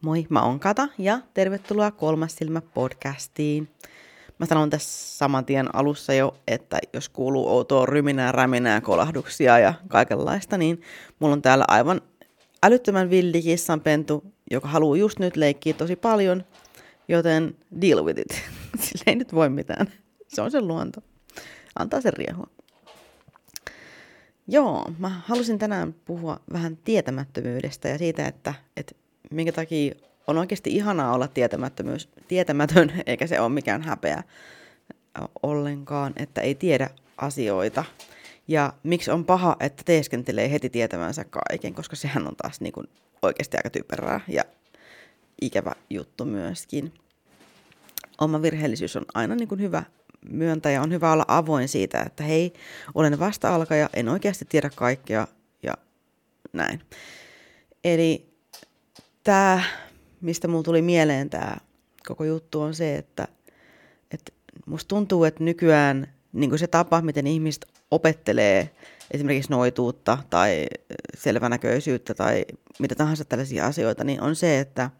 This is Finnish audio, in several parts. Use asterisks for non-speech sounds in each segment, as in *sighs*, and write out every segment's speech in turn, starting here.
Moi, mä oon Kata ja tervetuloa Kolmas silmä podcastiin. Mä sanon tässä saman tien alussa jo, että jos kuuluu outoa ryminää, räminää, kolahduksia ja kaikenlaista, niin mulla on täällä aivan älyttömän villi kissanpentu, joka haluaa just nyt leikkiä tosi paljon, joten deal with it. *laughs* Sillä ei nyt voi mitään. Se on se luonto. Antaa sen riehua. Joo, mä halusin tänään puhua vähän tietämättömyydestä ja siitä, että, että minkä takia on oikeasti ihanaa olla tietämättömyys, tietämätön, *laughs* eikä se ole mikään häpeä ollenkaan, että ei tiedä asioita. Ja miksi on paha, että teeskentelee heti tietämänsä kaiken, koska sehän on taas niin kuin oikeasti aika typerää ja ikävä juttu myöskin. Oma virheellisyys on aina niin kuin hyvä myöntää ja on hyvä olla avoin siitä, että hei, olen vasta-alkaja, en oikeasti tiedä kaikkea ja näin. Eli tämä, mistä mulla tuli mieleen tämä koko juttu on se, että, että musta tuntuu, että nykyään niin se tapa, miten ihmiset opettelee esimerkiksi noituutta tai selvänäköisyyttä tai mitä tahansa tällaisia asioita, niin on se, että,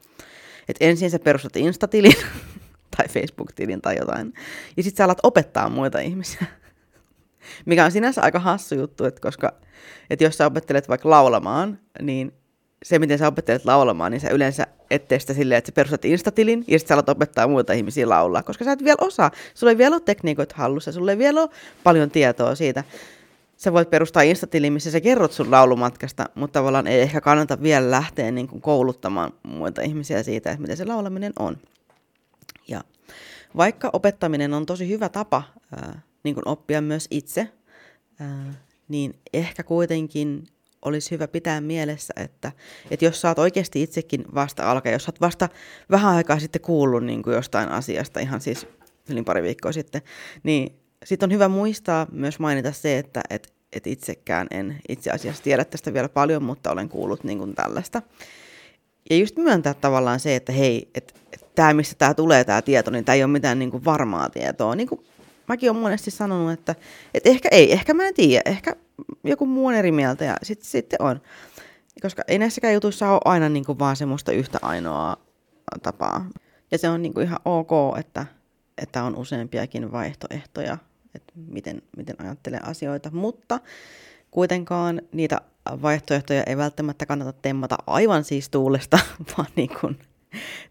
että ensin sä perustat Instatilin *laughs* tai Facebook-tilin tai jotain, ja sitten sä alat opettaa muita ihmisiä. *laughs* Mikä on sinänsä aika hassu juttu, että koska että jos sä opettelet vaikka laulamaan, niin se, miten sä opettelet laulamaan, niin sä yleensä et tee sitä silleen, että sä perustat instatilin ja sitten sä alat opettaa muita ihmisiä laulaa, koska sä et vielä osaa. Sulla ei vielä ole tekniikot hallussa, sulla ei vielä ole paljon tietoa siitä. Sä voit perustaa instatilin, missä sä kerrot sun laulumatkasta, mutta tavallaan ei ehkä kannata vielä lähteä niin kuin kouluttamaan muita ihmisiä siitä, että miten se laulaminen on. Ja vaikka opettaminen on tosi hyvä tapa ää, niin kuin oppia myös itse, ää, niin ehkä kuitenkin olisi hyvä pitää mielessä, että, että jos sä oot oikeasti itsekin vasta alkaa, jos sä oot vasta vähän aikaa sitten kuullut niin kuin jostain asiasta, ihan siis yli pari viikkoa sitten, niin sitten on hyvä muistaa myös mainita se, että et, et itsekään en itse asiassa tiedä tästä vielä paljon, mutta olen kuullut niin kuin tällaista. Ja just myöntää tavallaan se, että hei, että et tämä, mistä tämä tulee tämä tieto, niin tämä ei ole mitään niin kuin varmaa tietoa. Niin kuin mäkin olen monesti sanonut, että, että ehkä ei, ehkä mä en tiedä, ehkä joku muu on eri mieltä ja sitten sit on. Koska ei näissäkään jutuissa ole aina niin kuin vaan semmoista yhtä ainoaa tapaa. Ja se on niin kuin ihan ok, että, että on useampiakin vaihtoehtoja, että miten, miten ajattelee asioita. Mutta kuitenkaan niitä vaihtoehtoja ei välttämättä kannata temmata aivan siis tuulesta, *laughs* vaan niin kuin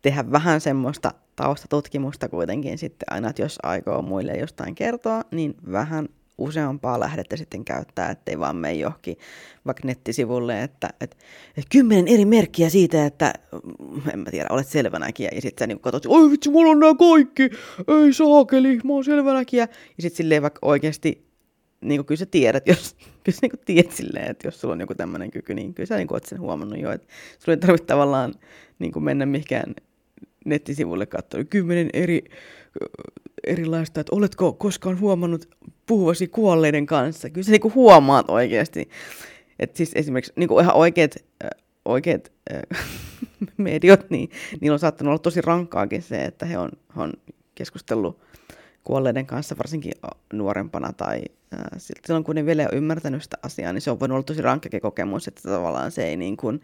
tehdä vähän semmoista taustatutkimusta kuitenkin sitten aina, että jos aikoo muille jostain kertoa, niin vähän useampaa lähdettä sitten käyttää, ettei vaan mene johonkin vaikka nettisivulle, että, että, että kymmenen eri merkkiä siitä, että mm, en mä tiedä, olet selvänäkijä, ja sitten sä niin katsot, oi vitsi, mulla on nämä kaikki, ei saakeli, mä oon selvänäkijä, ja sitten silleen vaikka oikeasti niin kuin kyllä sä tiedät, *laughs* jos, kyllä sä niin kuin tiedät silleen, että jos sulla on joku tämmöinen kyky, niin kyllä sä niin kuin oot sen huomannut jo, että sulla ei tarvitse tavallaan niin kuin mennä mihinkään nettisivulle katsoa kymmenen eri, erilaista, että oletko koskaan huomannut puhuvasi kuolleiden kanssa. Kyllä sä niin kuin huomaat oikeasti. Että siis esimerkiksi niin kuin ihan oikeat, oikeat *laughs* mediot, niin niillä on saattanut olla tosi rankkaakin se, että he on, he on keskustellut kuolleiden kanssa varsinkin nuorempana tai silloin kun vielä ei ole ymmärtänyt sitä asiaa, niin se on voinut olla tosi rankkakin kokemus, että tavallaan se ei niin kuin,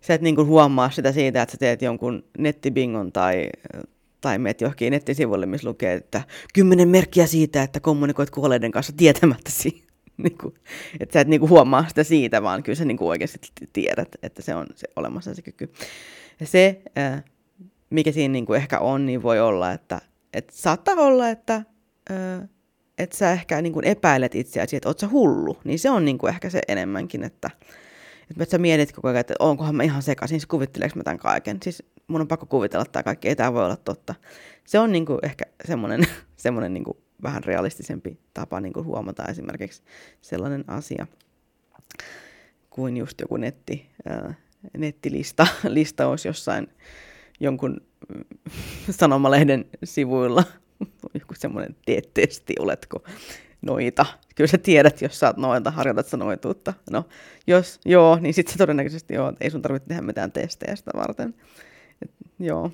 sä et niin kuin huomaa sitä siitä, että sä teet jonkun nettibingon tai, tai meet johonkin nettisivulle, missä lukee, että kymmenen merkkiä siitä, että kommunikoit kuolleiden kanssa tietämättäsi. *laughs* niin kuin, että sä et niin kuin huomaa sitä siitä, vaan kyllä sä niin kuin oikeasti tiedät, että se on se olemassa se kyky. Ja se, mikä siinä niin kuin ehkä on, niin voi olla, että, että saattaa olla, että, että sä ehkä niin kuin epäilet itseäsi, että oot sä hullu. Niin se on niin kuin ehkä se enemmänkin, että, että sä mietit koko ajan, että onkohan mä ihan sekaisin, siis kuvitteleeko mä tämän kaiken. Siis mun on pakko kuvitella tämä kaikki, ei tämä voi olla totta. Se on niinku ehkä semmoinen, *laughs* semmoinen niinku vähän realistisempi tapa niinku huomata esimerkiksi sellainen asia kuin just joku netti, ää, nettilista *laughs* listaus jossain jonkun sanomalehden sivuilla. *laughs* Joku semmoinen teet testi, oletko noita. Kyllä sä tiedät, jos sä oot noita, harjoitat sä noituutta. No, jos joo, niin sitten se todennäköisesti joo, ei sun tarvitse tehdä mitään testejä sitä varten. Et, joo,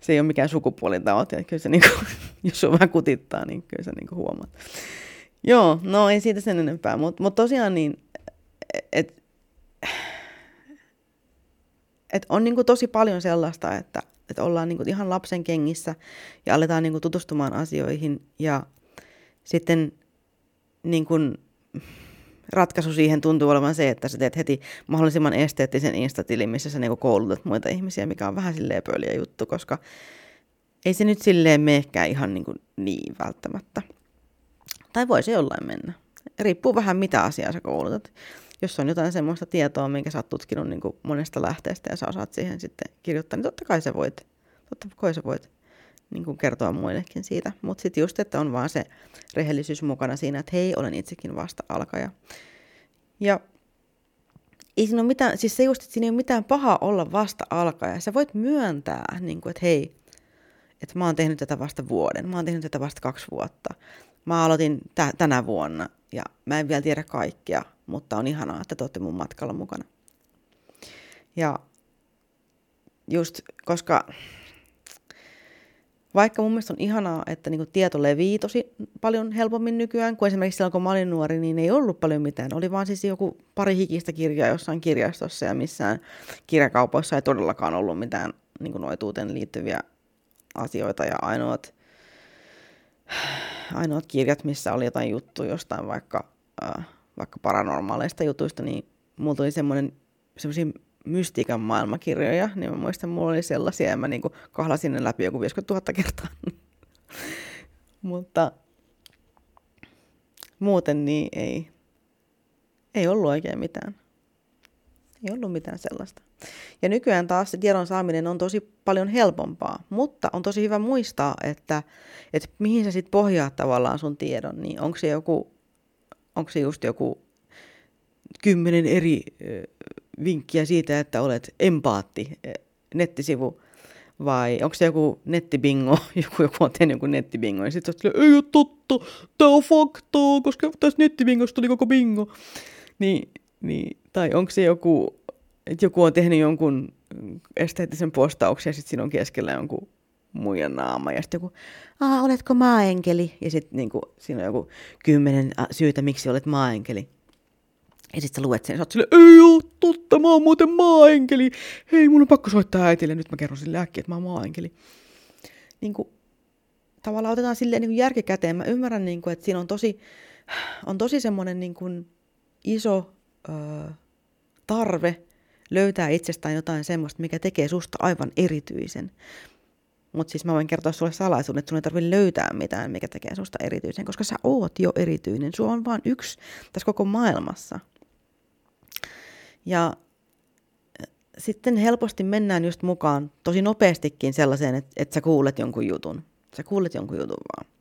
se ei ole mikään sukupuolitauti, että kyllä se niinku, *laughs* jos sun vähän kutittaa, niin kyllä sä niinku huomaat. Joo, no ei siitä sen enempää, mutta mut tosiaan niin, että et on niin kuin tosi paljon sellaista, että, että ollaan niin kuin ihan lapsen kengissä ja aletaan niin kuin tutustumaan asioihin ja sitten niin kuin ratkaisu siihen tuntuu olevan se, että sä teet heti mahdollisimman esteettisen instatilin, missä sä niin koulutat muita ihmisiä, mikä on vähän silleen pöliä juttu, koska ei se nyt silleen meekään ihan niin, kuin niin välttämättä. Tai voi se jollain mennä. Riippuu vähän mitä asiaa sä koulutat. Jos on jotain semmoista tietoa, minkä sä oot tutkinut niin kuin monesta lähteestä ja sä osaat siihen sitten kirjoittaa, niin totta kai sä voit, totta kai sä voit niin kuin kertoa muillekin siitä. Mutta sitten just, että on vaan se rehellisyys mukana siinä, että hei, olen itsekin vasta alkaja. Ja ei siinä ole mitään, siis se just, että siinä ei ole mitään pahaa olla vasta alkaja. Sä voit myöntää, niin kuin, että hei, että mä oon tehnyt tätä vasta vuoden, mä oon tehnyt tätä vasta kaksi vuotta. Mä aloitin t- tänä vuonna ja mä en vielä tiedä kaikkea, mutta on ihanaa, että te olette mun matkalla mukana. Ja just koska vaikka mun mielestä on ihanaa, että niin tieto levii tosi paljon helpommin nykyään, kuin esimerkiksi silloin kun mä olin nuori, niin ei ollut paljon mitään. Oli vaan siis joku pari hikistä kirjaa jossain kirjastossa ja missään kirjakaupoissa ei todellakaan ollut mitään niin noituuteen liittyviä asioita ja ainoat, *sighs* ainoat kirjat, missä oli jotain juttuja jostain vaikka, äh, vaikka paranormaaleista jutuista, niin mulla tuli semmoinen semmoisia mystiikan maailmakirjoja, niin mä muistan, mulla oli sellaisia ja mä niin kahlasin ne läpi joku 50 000 kertaa. *laughs* Mutta muuten niin ei, ei ollut oikein mitään. Ei ollut mitään sellaista. Ja nykyään taas se tiedon saaminen on tosi paljon helpompaa, mutta on tosi hyvä muistaa, että, että mihin sä sitten pohjaat tavallaan sun tiedon, niin onko se joku, onko se just joku kymmenen eri vinkkiä siitä, että olet empaatti nettisivu, vai onko se joku nettibingo, *laughs* joku, joku on tehnyt joku nettibingo, ja sitten ei ole totta, tämä on faktaa, koska tässä nettibingosta oli koko bingo. Niin, niin, tai onko se joku, että joku on tehnyt jonkun esteettisen postauksen ja sitten siinä on keskellä jonkun muijan naama ja sitten joku, Aa, oletko maaenkeli? Ja sitten niinku, siinä on joku kymmenen syytä, miksi olet maaenkeli. Ja sitten sä luet sen ja sä oot silleen, ei oo totta, mä oon muuten maaenkeli. Hei, mun on pakko soittaa äitille, nyt mä kerron sille äkkiä, että mä oon maaenkeli. Niin kuin, tavallaan otetaan silleen niin järki käteen. Mä ymmärrän, niin kuin, että siinä on tosi, on tosi semmoinen niin kuin iso ö, tarve löytää itsestään jotain semmoista, mikä tekee susta aivan erityisen. Mutta siis mä voin kertoa sulle salaisuuden, että sun ei tarvitse löytää mitään, mikä tekee susta erityisen, koska sä oot jo erityinen. Sulla on vain yksi tässä koko maailmassa. Ja sitten helposti mennään just mukaan tosi nopeastikin sellaiseen, että, että sä kuulet jonkun jutun. Sä kuulet jonkun jutun vaan.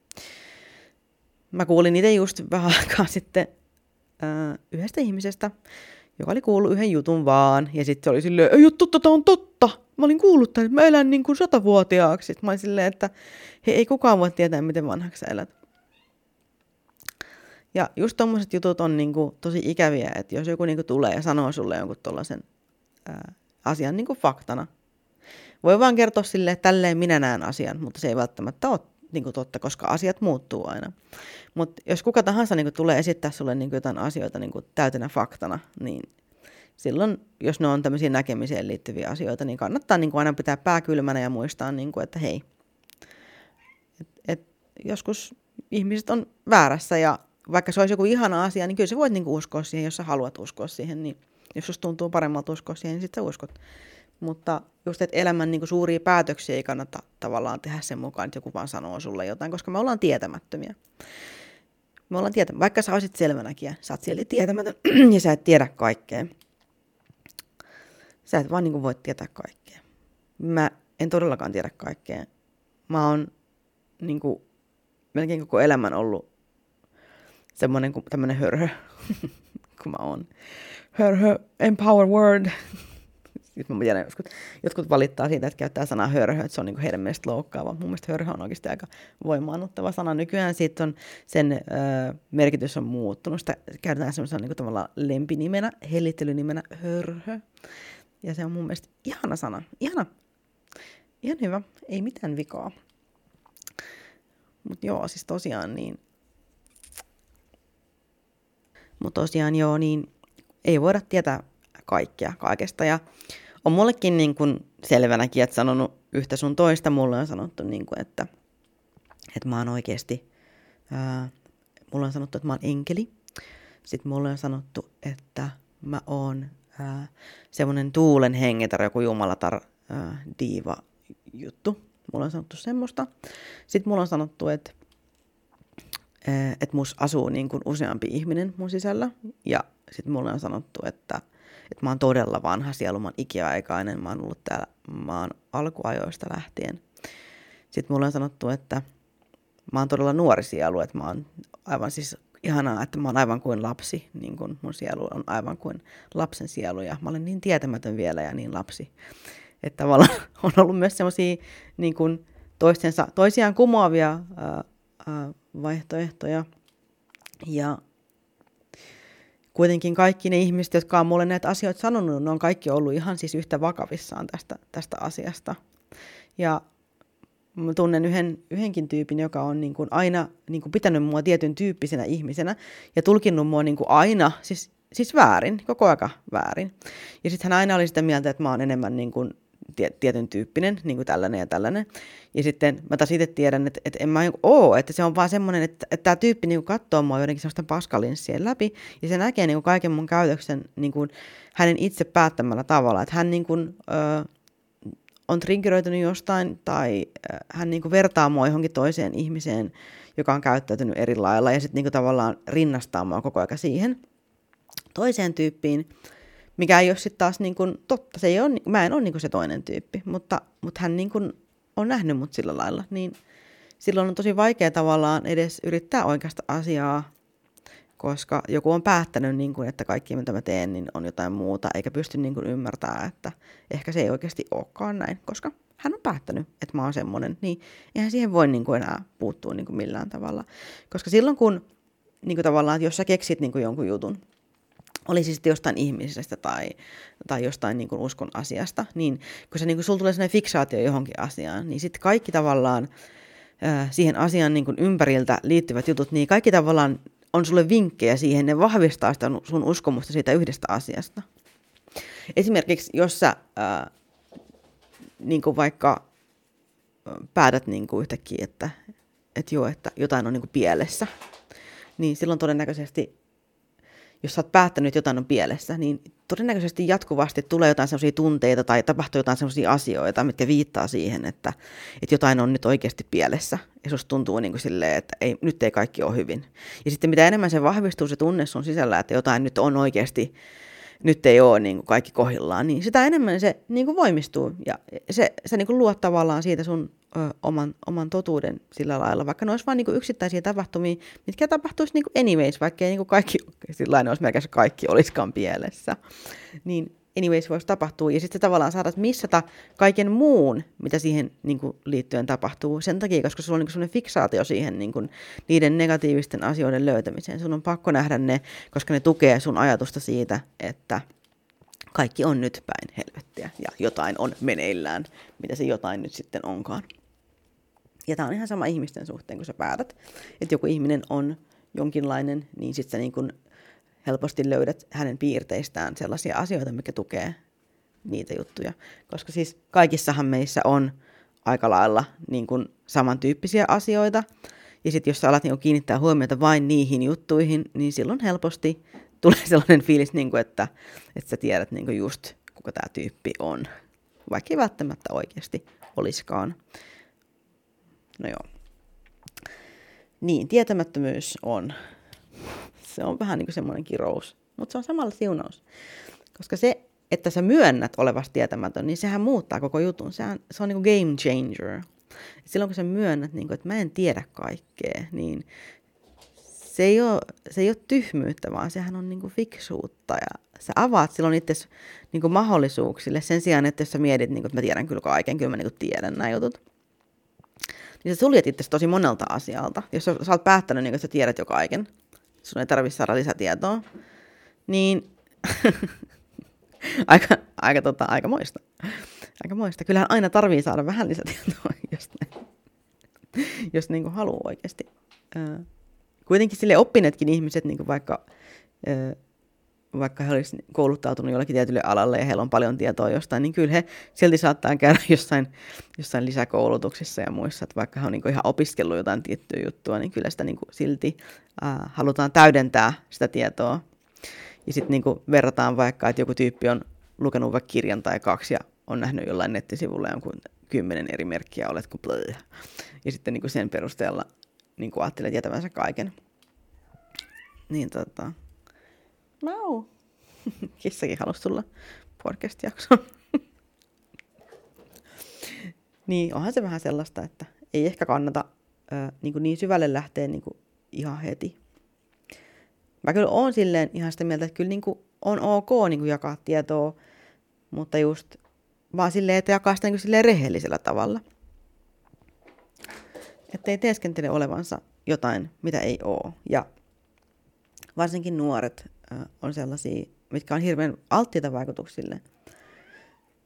Mä kuulin itse just vähän *laughs* aikaa sitten äh, yhdestä ihmisestä, joka oli kuullut yhden jutun vaan. Ja sitten se oli silleen, ei totta, tämä on totta. Mä olin kuullut tämän, mä elän niin kuin satavuotiaaksi. Sitten mä olin silleen, että hei, ei kukaan voi tietää, miten vanhaksi sä elät. Ja just tommoset jutut on niinku tosi ikäviä, että jos joku niinku tulee ja sanoo sulle jonkun tollasen ää, asian niinku faktana. Voi vaan kertoa sille, että tälleen minä näen asian, mutta se ei välttämättä ole niinku totta, koska asiat muuttuu aina. Mutta jos kuka tahansa niinku tulee esittää sulle niinku jotain asioita niinku täytenä faktana, niin silloin, jos ne on tämmöisiä näkemiseen liittyviä asioita, niin kannattaa niinku aina pitää pää kylmänä ja muistaa, niinku, että hei, et, et joskus ihmiset on väärässä ja vaikka se olisi joku ihana asia, niin kyllä sä voit niinku uskoa siihen, jos sä haluat uskoa siihen. Niin jos susta tuntuu paremmalta uskoa siihen, niin sitten sä uskot. Mutta just, että elämän niinku suuria päätöksiä ei kannata tavallaan tehdä sen mukaan, että joku vaan sanoo sulle jotain, koska me ollaan tietämättömiä. Me ollaan tietämättömiä. Vaikka sä olisit selvänäkin, sä oot siellä tietämätön *clears throat* ja sä et tiedä kaikkea. Sä et vaan niinku voi tietää kaikkea. Mä en todellakaan tiedä kaikkea. Mä oon niinku melkein koko elämän ollut semmoinen kuin tämmöinen hörhö, *laughs* kun mä oon. Hörhö, empower word. *laughs* Sitten mä tiedän, jotkut, jotkut valittaa siitä, että käyttää sanaa hörhö, että se on niin heidän mielestä loukkaava. Mun mielestä hörhö on oikeasti aika voimaannuttava sana. Nykyään siitä on, sen ö, merkitys on muuttunut. Sitä käytetään semmoisena niin tavallaan lempinimenä, hellittelynimenä hörhö. Ja se on mun mielestä ihana sana. Ihana. Ihan hyvä. Ei mitään vikaa. Mutta joo, siis tosiaan niin mutta tosiaan joo, niin ei voida tietää kaikkea kaikesta. Ja on mullekin niin kuin selvänäkin, että sanonut yhtä sun toista, mulle on sanottu, niin kuin, että, että mä oon oikeasti, ää, mulle on sanottu, että mä oon enkeli. Sitten mulle on sanottu, että mä oon semmoinen tuulen hengetar, joku jumalatar ää, diiva juttu. Mulla on sanottu semmoista. Sitten mulla on sanottu, että että mus asuu niin kuin useampi ihminen mun sisällä. Ja sitten mulle on sanottu, että, että mä oon todella vanha sielu, mä oon ikiaikainen, mä oon ollut täällä maan alkuajoista lähtien. Sitten mulle on sanottu, että mä oon todella nuori sielu, että mä oon aivan siis ihanaa, että mä oon aivan kuin lapsi, niin kuin mun sielu on aivan kuin lapsen sielu ja mä olen niin tietämätön vielä ja niin lapsi. Että tavallaan *laughs* on ollut myös semmoisia niin kuin toistensa, toisiaan kumoavia ää, ää, vaihtoehtoja. Ja kuitenkin kaikki ne ihmiset, jotka on mulle näitä asioita sanonut, ne on kaikki ollut ihan siis yhtä vakavissaan tästä, tästä asiasta. Ja mä tunnen yhden, yhdenkin tyypin, joka on niin kuin aina niin kuin pitänyt mua tietyn tyyppisenä ihmisenä ja tulkinnut mua niin kuin aina, siis, siis väärin, koko aika väärin. Ja sitten hän aina oli sitä mieltä, että mä oon enemmän niin kuin tietyn tyyppinen, niin kuin tällainen ja tällainen. Ja sitten mä taas itse tiedän, että, että en mä oo, että se on vaan semmoinen, että, että tämä tyyppi niin katsoo mua jotenkin semmoista paskalinssien läpi, ja se näkee niin kuin kaiken mun käytöksen niin kuin hänen itse päättämällä tavalla, että hän niin kuin, ö, on triggeröitynyt jostain, tai ö, hän niin kuin vertaa mua johonkin toiseen ihmiseen, joka on käyttäytynyt eri lailla, ja sitten niin kuin tavallaan rinnastaa mua koko ajan siihen toiseen tyyppiin, mikä ei ole sitten taas niin kuin totta. Se ei ole, mä en ole niin kuin se toinen tyyppi, mutta, mutta hän niin kuin on nähnyt mut sillä lailla. Niin silloin on tosi vaikea tavallaan edes yrittää oikeasta asiaa, koska joku on päättänyt, niin kuin, että kaikki mitä mä teen niin on jotain muuta, eikä pysty niin kuin ymmärtämään, että ehkä se ei oikeasti olekaan näin, koska hän on päättänyt, että mä oon semmoinen, niin eihän siihen voi niin kuin enää puuttua niin kuin millään tavalla. Koska silloin kun niin kuin tavallaan, että jos sä keksit niin kuin jonkun jutun, oli siis jostain ihmisestä tai, tai jostain niin kuin uskon asiasta, niin kun se niin kuin, sulla tulee sellainen fiksaatio johonkin asiaan, niin sitten kaikki tavallaan siihen asian niin kuin ympäriltä liittyvät jutut, niin kaikki tavallaan on sulle vinkkejä siihen, ne vahvistaa sitä sun uskomusta siitä yhdestä asiasta. Esimerkiksi jos sä äh, niin kuin vaikka päätät niin kuin yhtäkkiä, että, että joo, että jotain on niin kuin pielessä, niin silloin todennäköisesti jos sä oot päättänyt, että jotain on pielessä, niin todennäköisesti jatkuvasti tulee jotain sellaisia tunteita tai tapahtuu jotain sellaisia asioita, mitkä viittaa siihen, että, että jotain on nyt oikeasti pielessä. Ja susta tuntuu niin kuin silleen, että ei, nyt ei kaikki ole hyvin. Ja sitten mitä enemmän se vahvistuu se tunne sun sisällä, että jotain nyt on oikeasti nyt ei ole niin kuin kaikki kohillaan, niin sitä enemmän se niin kuin voimistuu ja se, se niin kuin luot tavallaan siitä sun ö, oman, oman totuuden sillä lailla, vaikka ne olisi vain niin yksittäisiä tapahtumia, mitkä tapahtuisi niin kuin anyways, vaikka ei niin kuin kaikki, sillä olisi melkein kaikki olisikaan pielessä, niin anyways voisi tapahtua. Ja sitten tavallaan saatat missata kaiken muun, mitä siihen niin kuin, liittyen tapahtuu. Sen takia, koska sulla on niin sellainen fiksaatio siihen niin kuin, niiden negatiivisten asioiden löytämiseen. Sun on pakko nähdä ne, koska ne tukee sun ajatusta siitä, että kaikki on nyt päin helvettiä ja jotain on meneillään, mitä se jotain nyt sitten onkaan. Ja tämä on ihan sama ihmisten suhteen, kun sä päätät, että joku ihminen on jonkinlainen, niin sitten sä niin kun helposti löydät hänen piirteistään sellaisia asioita, mikä tukee niitä juttuja. Koska siis kaikissahan meissä on aika lailla niin kuin samantyyppisiä asioita. Ja sitten jos sä alat niin kiinnittää huomiota vain niihin juttuihin, niin silloin helposti tulee *laughs* sellainen fiilis, niin kuin, että, että sä tiedät niin just, kuka tämä tyyppi on. Vaikka ei välttämättä oikeasti olisikaan. No joo. Niin, tietämättömyys on se on vähän niin kuin semmoinen kirous, mutta se on samalla siunaus. Koska se, että sä myönnät olevasti tietämätön, niin sehän muuttaa koko jutun. Sehän, se on niin kuin game changer. Silloin kun sä myönnät, niin kuin, että mä en tiedä kaikkea, niin se ei ole, se ei ole tyhmyyttä, vaan sehän on niin kuin fiksuutta. Ja sä avaat silloin itse niin mahdollisuuksille sen sijaan, että jos sä mietit, niin kuin, että mä tiedän kyllä kaiken, kyllä mä niin kuin tiedän nämä jutut. Niin sä suljet itse tosi monelta asialta. Jos sä, sä oot päättänyt, niin että sä tiedät jo kaiken, sun ei tarvitse saada lisätietoa, niin *laughs* aika, aika, tota, aika moista. Aika moista. Kyllähän aina tarvii saada vähän lisätietoa, *laughs* jos, jos niin haluaa oikeasti. kuitenkin sille oppineetkin ihmiset, niin vaikka, vaikka he olisivat kouluttautunut jollekin tietylle alalle ja heillä on paljon tietoa jostain, niin kyllä he silti saattaa käydä *laughs* jossain, jossain lisäkoulutuksissa ja muissa, että vaikka he on niin ihan opiskellut jotain tiettyä juttua, niin kyllä sitä niin silti äh, halutaan täydentää sitä tietoa. Ja sitten niin verrataan vaikka, että joku tyyppi on lukenut vaikka kirjan tai kaksi ja on nähnyt jollain nettisivulla jonkun kymmenen eri merkkiä, oletko blöö. Ja sitten niin sen perusteella niin ajattelee tietävänsä kaiken. Niin tota, Mau. *laughs* Kissakin halusi tulla podcast-jaksoon. *laughs* niin, onhan se vähän sellaista, että ei ehkä kannata ö, niin, kuin niin syvälle lähteä niin kuin ihan heti. Mä kyllä oon silleen ihan sitä mieltä, että kyllä niin kuin on ok niin kuin jakaa tietoa, mutta just vaan silleen, että jakaa sitä niin kuin silleen rehellisellä tavalla. Että ei teeskentele olevansa jotain, mitä ei oo. Ja varsinkin nuoret on sellaisia, mitkä on hirveän alttiita vaikutuksille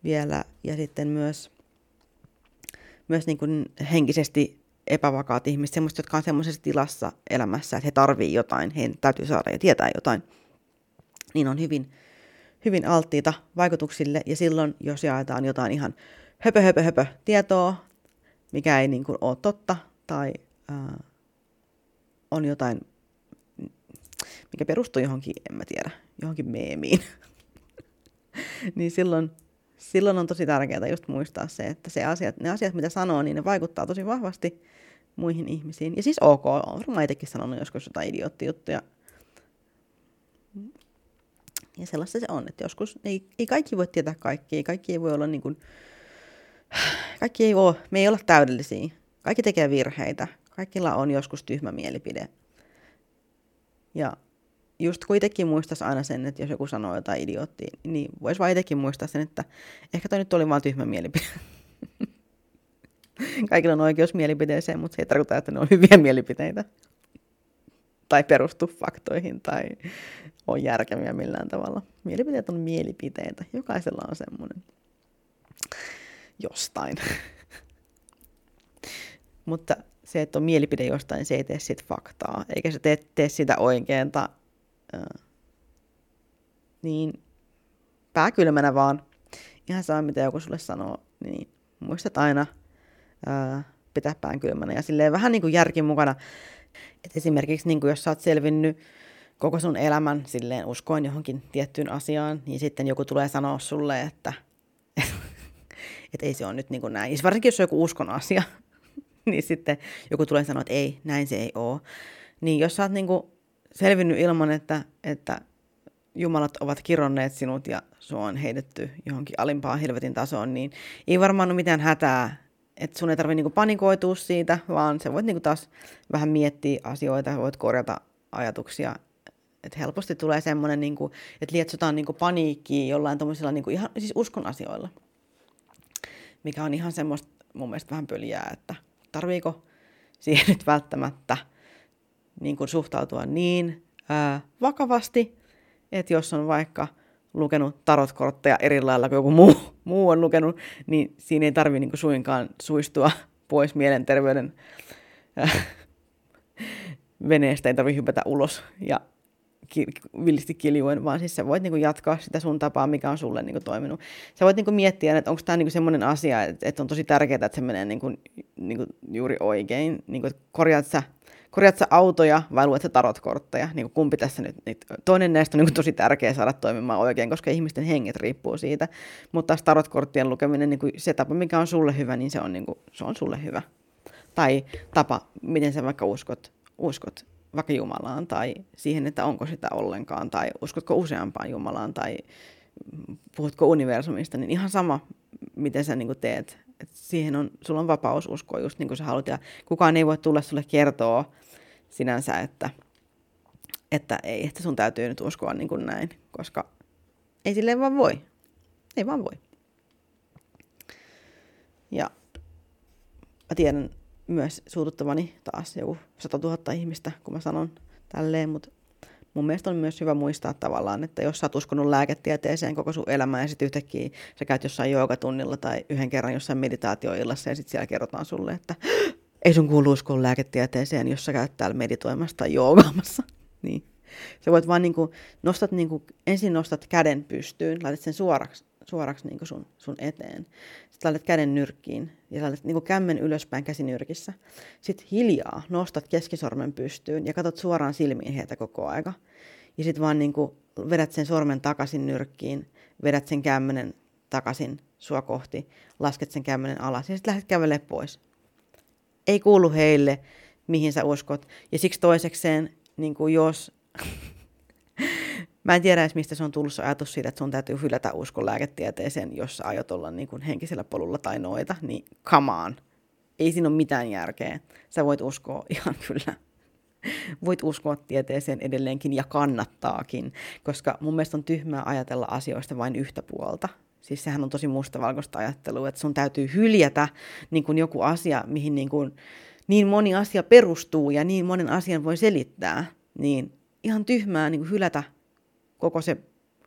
vielä. Ja sitten myös, myös niin kuin henkisesti epävakaat ihmiset, semmoiset, jotka on semmoisessa tilassa elämässä, että he tarvii jotain, heidän täytyy saada ja tietää jotain, niin on hyvin, hyvin alttiita vaikutuksille. Ja silloin, jos jaetaan jotain ihan höpö, höpö, höpö tietoa, mikä ei niin kuin ole totta, tai ää, on jotain mikä perustuu johonkin, en mä tiedä, johonkin meemiin. *laughs* niin silloin, silloin on tosi tärkeää just muistaa se, että se asiat, ne asiat, mitä sanoo, niin ne vaikuttaa tosi vahvasti muihin ihmisiin. Ja siis ok, olen varmaan itsekin sanonut joskus jotain idioottijuttuja. Ja sellaista se on, että joskus ei, ei kaikki voi tietää kaikki, kaikki ei voi olla niin kuin, kaikki ei ole, me ei olla täydellisiä. Kaikki tekee virheitä. Kaikilla on joskus tyhmä mielipide. Ja just kun itsekin muistaisi aina sen, että jos joku sanoo jotain idioottia, niin voisi vaan itsekin muistaa sen, että ehkä toi nyt oli vaan tyhmä mielipide. *laughs* Kaikilla on oikeus mielipiteeseen, mutta se ei tarkoita, että ne on hyviä mielipiteitä. Tai perustu faktoihin tai on järkeviä millään tavalla. Mielipiteet on mielipiteitä. Jokaisella on semmoinen jostain. *laughs* mutta se, että on mielipide jostain, se ei tee siitä faktaa, eikä se tee, tee sitä oikeinta niin pääkylmänä vaan, ihan saa mitä joku sulle sanoo, niin muistat aina ää, pitää pään kylmänä ja silleen vähän niin kuin järki mukana. Et esimerkiksi niin kuin jos sä oot selvinnyt koko sun elämän silleen uskoin johonkin tiettyyn asiaan, niin sitten joku tulee sanoa sulle, että *laughs* et ei se ole nyt niin kuin näin. Varsinkin jos on joku uskon asia, *laughs* niin sitten joku tulee sanoa, että ei, näin se ei ole. Niin jos sä oot niin kuin selvinnyt ilman, että, että Jumalat ovat kironneet sinut ja sua on heitetty johonkin alimpaan helvetin tasoon, niin ei varmaan ole mitään hätää, että sun ei tarvitse niinku panikoitua siitä, vaan sä voit niinku taas vähän miettiä asioita, voit korjata ajatuksia. Että helposti tulee semmoinen, niinku, että lietsotaan niinku paniikkiin jollain tuommoisilla niinku ihan, siis uskon asioilla, mikä on ihan semmoista mun mielestä vähän pöljää, että tarviiko siihen nyt välttämättä niin kuin suhtautua niin ää, vakavasti, että jos on vaikka lukenut tarotkortteja eri lailla kuin joku muu, *laughs* muu on lukenut, niin siinä ei tarvitse niin suinkaan suistua pois mielenterveyden äh, *laughs* veneestä, ei tarvitse hypätä ulos ja ki- villisti kiljuen, vaan siis sä voit niinku jatkaa sitä sun tapaa, mikä on sulle niinku toiminut. Sä voit niinku miettiä, että onko tämä niinku semmoinen asia, että, on tosi tärkeää, että se menee niinku, niinku juuri oikein. Niinku, korjaat sä korjaat sä autoja vai luet sä tarotkortteja? Niin kuin kumpi tässä nyt? Niin toinen näistä on niin kuin tosi tärkeä saada toimimaan oikein, koska ihmisten henget riippuu siitä. Mutta taas tarotkorttien lukeminen, niin kuin se tapa, mikä on sulle hyvä, niin se on, niin kuin, se on sulle hyvä. Tai tapa, miten sä vaikka uskot, uskot vaikka Jumalaan tai siihen, että onko sitä ollenkaan, tai uskotko useampaan Jumalaan, tai puhutko universumista, niin ihan sama, miten sä niin teet. Siihen on, sulla on vapaus uskoa just niin kuin sä haluat, ja kukaan ei voi tulla sulle kertoa sinänsä, että, että ei, että sun täytyy nyt uskoa niin kuin näin, koska ei silleen vaan voi. Ei vaan voi. Ja mä tiedän myös suututtavani taas joku 100 000 ihmistä, kun mä sanon tälleen, mutta mun mielestä on myös hyvä muistaa tavallaan, että jos sä oot uskonut lääketieteeseen koko sun elämä ja sitten yhtäkkiä sä käyt jossain joogatunnilla tai yhden kerran jossain meditaatioillassa ja sitten siellä kerrotaan sulle, että *gasps* ei sun kuulu uskoa lääketieteeseen, jos sä käyt täällä meditoimassa tai joogaamassa. *laughs* Niin Sä voit vaan niin kuin, nostat niin kuin, ensin nostat käden pystyyn, laitat sen suoraksi, suoraksi niin sun, sun eteen. Sitten laitat käden nyrkkiin ja laitat niin kämmen ylöspäin käsinyrkissä. Sitten hiljaa nostat keskisormen pystyyn ja katsot suoraan silmiin heitä koko aika. Ja sitten vaan niin vedät sen sormen takaisin nyrkkiin, vedät sen kämmenen takaisin sua kohti, lasket sen kämmenen alas ja sitten lähdet kävelemään pois. Ei kuulu heille, mihin sä uskot. Ja siksi toisekseen, niin jos... *laughs* Mä en tiedä edes, mistä se on tullut se ajatus siitä, että sun täytyy hylätä uskon lääketieteeseen, jos sä aiot olla niin kuin henkisellä polulla tai noita, niin come on. Ei siinä ole mitään järkeä. Sä voit uskoa *laughs* ihan kyllä. Voit uskoa tieteeseen edelleenkin ja kannattaakin, koska mun mielestä on tyhmää ajatella asioista vain yhtä puolta. Siis sehän on tosi mustavalkoista ajattelua, että sun täytyy hyljätä niin kuin joku asia, mihin niin, kuin, niin moni asia perustuu ja niin monen asian voi selittää. Niin ihan tyhmää niin kuin hylätä koko se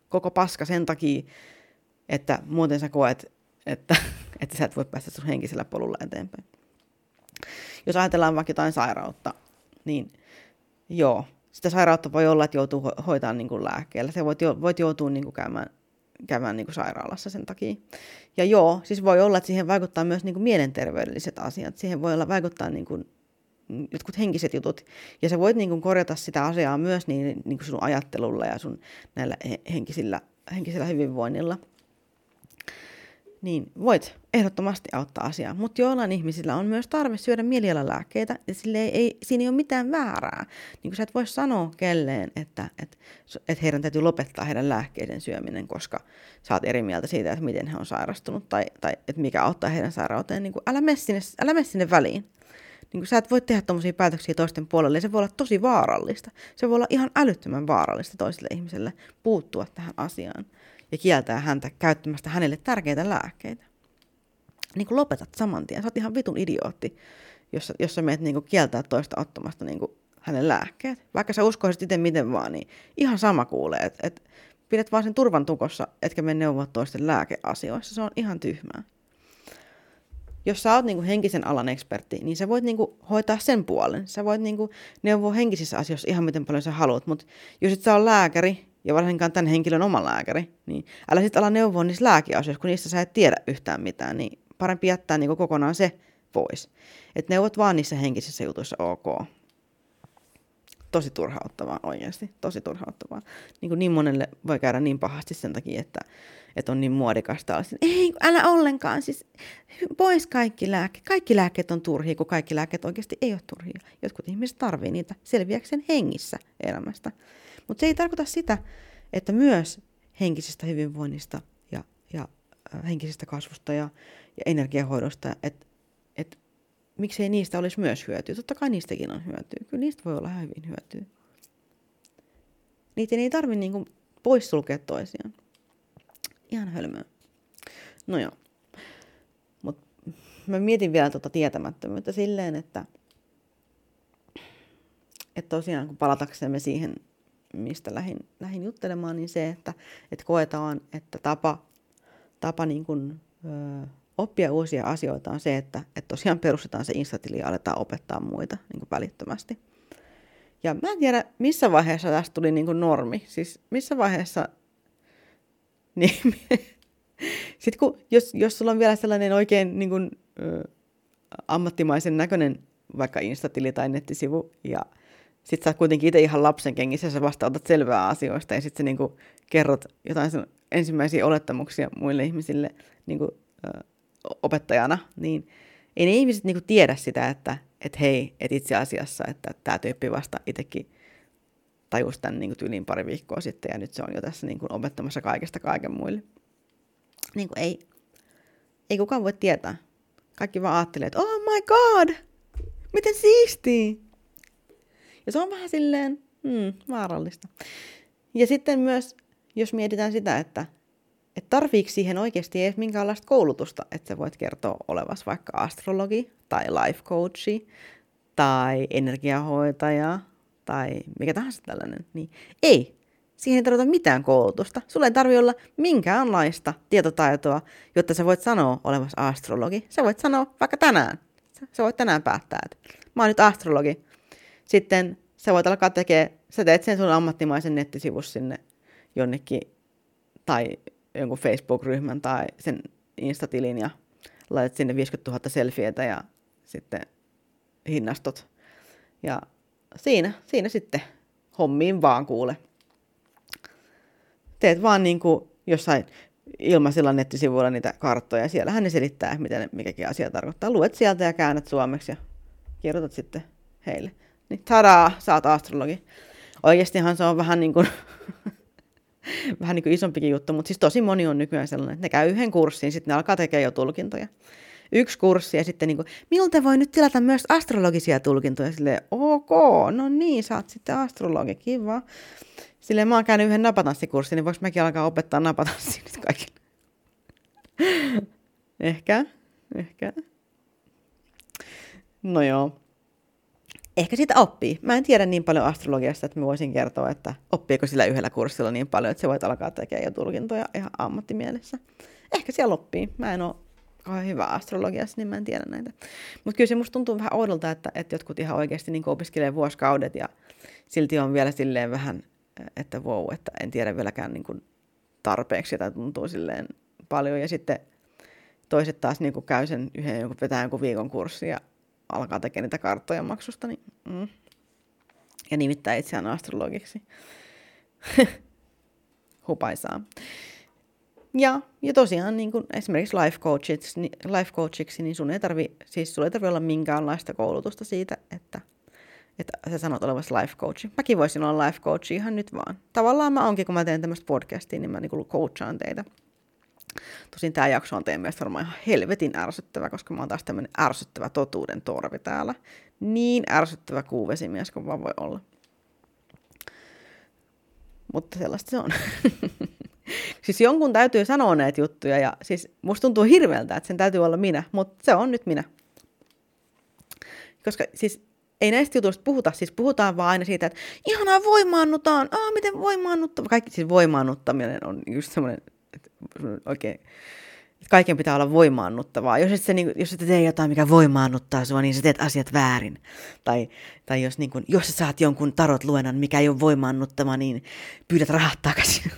koko paska sen takia, että muuten sä koet, että, *laughs* että sä et voi päästä sun henkisellä polulla eteenpäin. Jos ajatellaan vaikka jotain sairautta, niin joo, sitä sairautta voi olla, että joutuu ho- hoitamaan niin kuin lääkkeellä. Se voit, jo, voit joutua niin kuin käymään käymään niin kuin sairaalassa sen takia. Ja joo, siis voi olla, että siihen vaikuttaa myös niin kuin mielenterveydelliset asiat. Siihen voi olla vaikuttaa niin kuin jotkut henkiset jutut. Ja sä voit niin kuin korjata sitä asiaa myös niin, niin kuin sun ajattelulla ja sun näillä henkisillä, henkisellä hyvinvoinnilla niin voit ehdottomasti auttaa asiaa. Mutta joillain ihmisillä on myös tarve syödä mielialalääkkeitä, ja sille ei, ei, siinä ei ole mitään väärää. Niin kuin sä et voi sanoa kelleen, että, että, että heidän täytyy lopettaa heidän lääkkeiden syöminen, koska sä oot eri mieltä siitä, että miten he on sairastunut, tai, tai että mikä auttaa heidän sairauteen. Niin kuin, älä mene sinne, älä mene sinne väliin. Niin kuin sä et voi tehdä tuommoisia päätöksiä toisten puolelle, ja se voi olla tosi vaarallista. Se voi olla ihan älyttömän vaarallista toiselle ihmiselle puuttua tähän asiaan ja kieltää häntä käyttämästä hänelle tärkeitä lääkkeitä. Niin kuin lopetat saman tien. Sä oot ihan vitun idiootti, jos, jos sä meet niin kuin kieltää toista ottamasta niin kuin hänen lääkkeet. Vaikka sä uskoisit itse miten vaan, niin ihan sama kuulee, että et pidät vaan sen turvan tukossa, etkä mene neuvoa toisten lääkeasioissa. Se on ihan tyhmää. Jos sä oot niinku henkisen alan ekspertti, niin sä voit niinku hoitaa sen puolen. Sä voit niinku neuvoa henkisissä asioissa ihan miten paljon sä haluat, mutta jos et sä ole lääkäri ja varsinkaan tämän henkilön oma lääkäri, niin älä sitten ala neuvoa niissä lääkeasioissa, kun niistä sä et tiedä yhtään mitään, niin parempi jättää niin kokonaan se pois. Että neuvot vaan niissä henkisissä jutuissa ok. Tosi turhauttavaa oikeasti, tosi turhauttavaa. Niin, kuin niin monelle voi käydä niin pahasti sen takia, että, että on niin muodikasta. Olla, ei, älä ollenkaan, siis pois kaikki lääkkeet. Kaikki lääkkeet on turhia, kun kaikki lääkkeet oikeasti ei ole turhia. Jotkut ihmiset tarvii niitä selviäkseen hengissä elämästä. Mutta se ei tarkoita sitä, että myös henkisestä hyvinvoinnista ja, ja äh, henkisestä kasvusta ja, ja energiahoidosta, että et, miksei niistä olisi myös hyötyä. Totta kai niistäkin on hyötyä. Kyllä niistä voi olla hyvin hyötyä. Niitä ei tarvitse niinku poissulkea toisiaan. Ihan hölmöä. No joo. Mut mä mietin vielä tuota tietämättömyyttä silleen, että, että tosiaan kun palataksemme siihen mistä lähdin, lähdin juttelemaan, niin se, että, että koetaan, että tapa, tapa niin kuin, ö, oppia uusia asioita on se, että, että tosiaan perustetaan se instatili ja aletaan opettaa muita niin kuin välittömästi. Ja mä en tiedä, missä vaiheessa tästä tuli niin kuin normi. Siis missä vaiheessa... *laughs* Niin, sitten kun, jos, jos sulla on vielä sellainen oikein niin kuin, ö, ammattimaisen näköinen vaikka instatili tai nettisivu ja sit sä oot kuitenkin itse ihan lapsen kengissä, sä vasta otat selvää asioista ja sitten sä niinku kerrot jotain ensimmäisiä olettamuksia muille ihmisille niinku, ö, opettajana, niin ei ne ihmiset niinku tiedä sitä, että et hei, et itse asiassa, että tämä tyyppi vasta itsekin tajusi tämän niinku tyyliin pari viikkoa sitten ja nyt se on jo tässä niinku opettamassa kaikesta kaiken muille. Niin kuin ei, ei kukaan voi tietää. Kaikki vaan ajattelee, että oh my god, miten siistiä. Ja se on vähän silleen hmm, vaarallista. Ja sitten myös, jos mietitään sitä, että, että tarviiko siihen oikeasti edes minkäänlaista koulutusta, että sä voit kertoa olevas vaikka astrologi tai life coachi tai energiahoitaja tai mikä tahansa tällainen, niin ei. Siihen ei tarvita mitään koulutusta. Sulla ei tarvi olla minkäänlaista tietotaitoa, jotta sä voit sanoa olevas astrologi. Sä voit sanoa vaikka tänään. Sä voit tänään päättää, että mä oon nyt astrologi sitten sä voit alkaa tekemään sä teet sen sun ammattimaisen nettisivus sinne jonnekin tai jonkun Facebook-ryhmän tai sen Instatilin ja laitat sinne 50 000 selfietä ja sitten hinnastot. Ja siinä, siinä sitten hommiin vaan kuule. Teet vaan niin kuin jossain ilmaisilla nettisivuilla niitä karttoja. Siellähän ne selittää, mitä ne, mikäkin asia tarkoittaa. Luet sieltä ja käännät suomeksi ja kirjoitat sitten heille. Niin tadaa, saat astrologi. Oikeastihan se on vähän niin kuin, *laughs* *laughs* vähän niin kuin isompikin juttu, mutta siis tosi moni on nykyään sellainen, että ne käy yhden kurssin, sitten ne alkaa tekemään jo tulkintoja. Yksi kurssi ja sitten niin kuin, miltä voi nyt tilata myös astrologisia tulkintoja? Silleen, ok, no niin, saat sitten astrologi, kiva. Silleen mä oon käynyt yhden napatanssikurssin, niin voiko mäkin alkaa opettaa napatanssia nyt kaikille? *laughs* ehkä, ehkä. No joo. Ehkä sitä oppii. Mä en tiedä niin paljon astrologiasta, että mä voisin kertoa, että oppiiko sillä yhdellä kurssilla niin paljon, että se voit alkaa tekemään jo tulkintoja ihan ammattimielessä. Ehkä siellä oppii. Mä en ole kauhean hyvä astrologiassa, niin mä en tiedä näitä. Mutta kyllä se musta tuntuu vähän oudolta, että, että jotkut ihan oikeasti niin opiskelee vuosikaudet ja silti on vielä silleen vähän että wow, että en tiedä vieläkään niin kuin tarpeeksi, tai tuntuu silleen paljon. Ja sitten toiset taas niin kuin käy sen yhden, joku vetää jonkun viikon kurssi ja alkaa tekemään niitä karttoja maksusta, niin mm. ja nimittää itseään astrologiksi. *laughs* Hupaisaa. Ja, ja tosiaan niin kuin esimerkiksi life, coachiksi, life coachiksi, niin sun ei tarvi, siis sulla ei tarvi olla minkäänlaista koulutusta siitä, että – että sä sanot olevasi life coachi. Mäkin voisin olla life coachi ihan nyt vaan. Tavallaan mä onkin, kun mä teen tämmöistä podcastia, niin mä niinku coachaan teitä. Tosin tämä jakso on teidän mielestä varmaan ihan helvetin ärsyttävä, koska mä oon taas tämmöinen ärsyttävä totuuden torvi täällä. Niin ärsyttävä kuuvesimies kuin vaan voi olla. Mutta sellaista se on. *laughs* siis jonkun täytyy sanoa näitä juttuja ja siis musta tuntuu hirveältä, että sen täytyy olla minä, mutta se on nyt minä. Koska siis ei näistä jutuista puhuta, siis puhutaan vaan aina siitä, että ihanaa voimaannutaan, ah, miten voimaannuttava. Kaikki siis voimaannuttaminen on just semmoinen, oikein, kaiken pitää olla voimaannuttavaa. Jos et, sä, niin, jos et tee jotain, mikä voimaannuttaa sua, niin sä teet asiat väärin. Tai, tai jos, niin kun, jos sä saat jonkun tarot luennan, mikä ei ole voimaannuttava, niin pyydät rahat takaisin.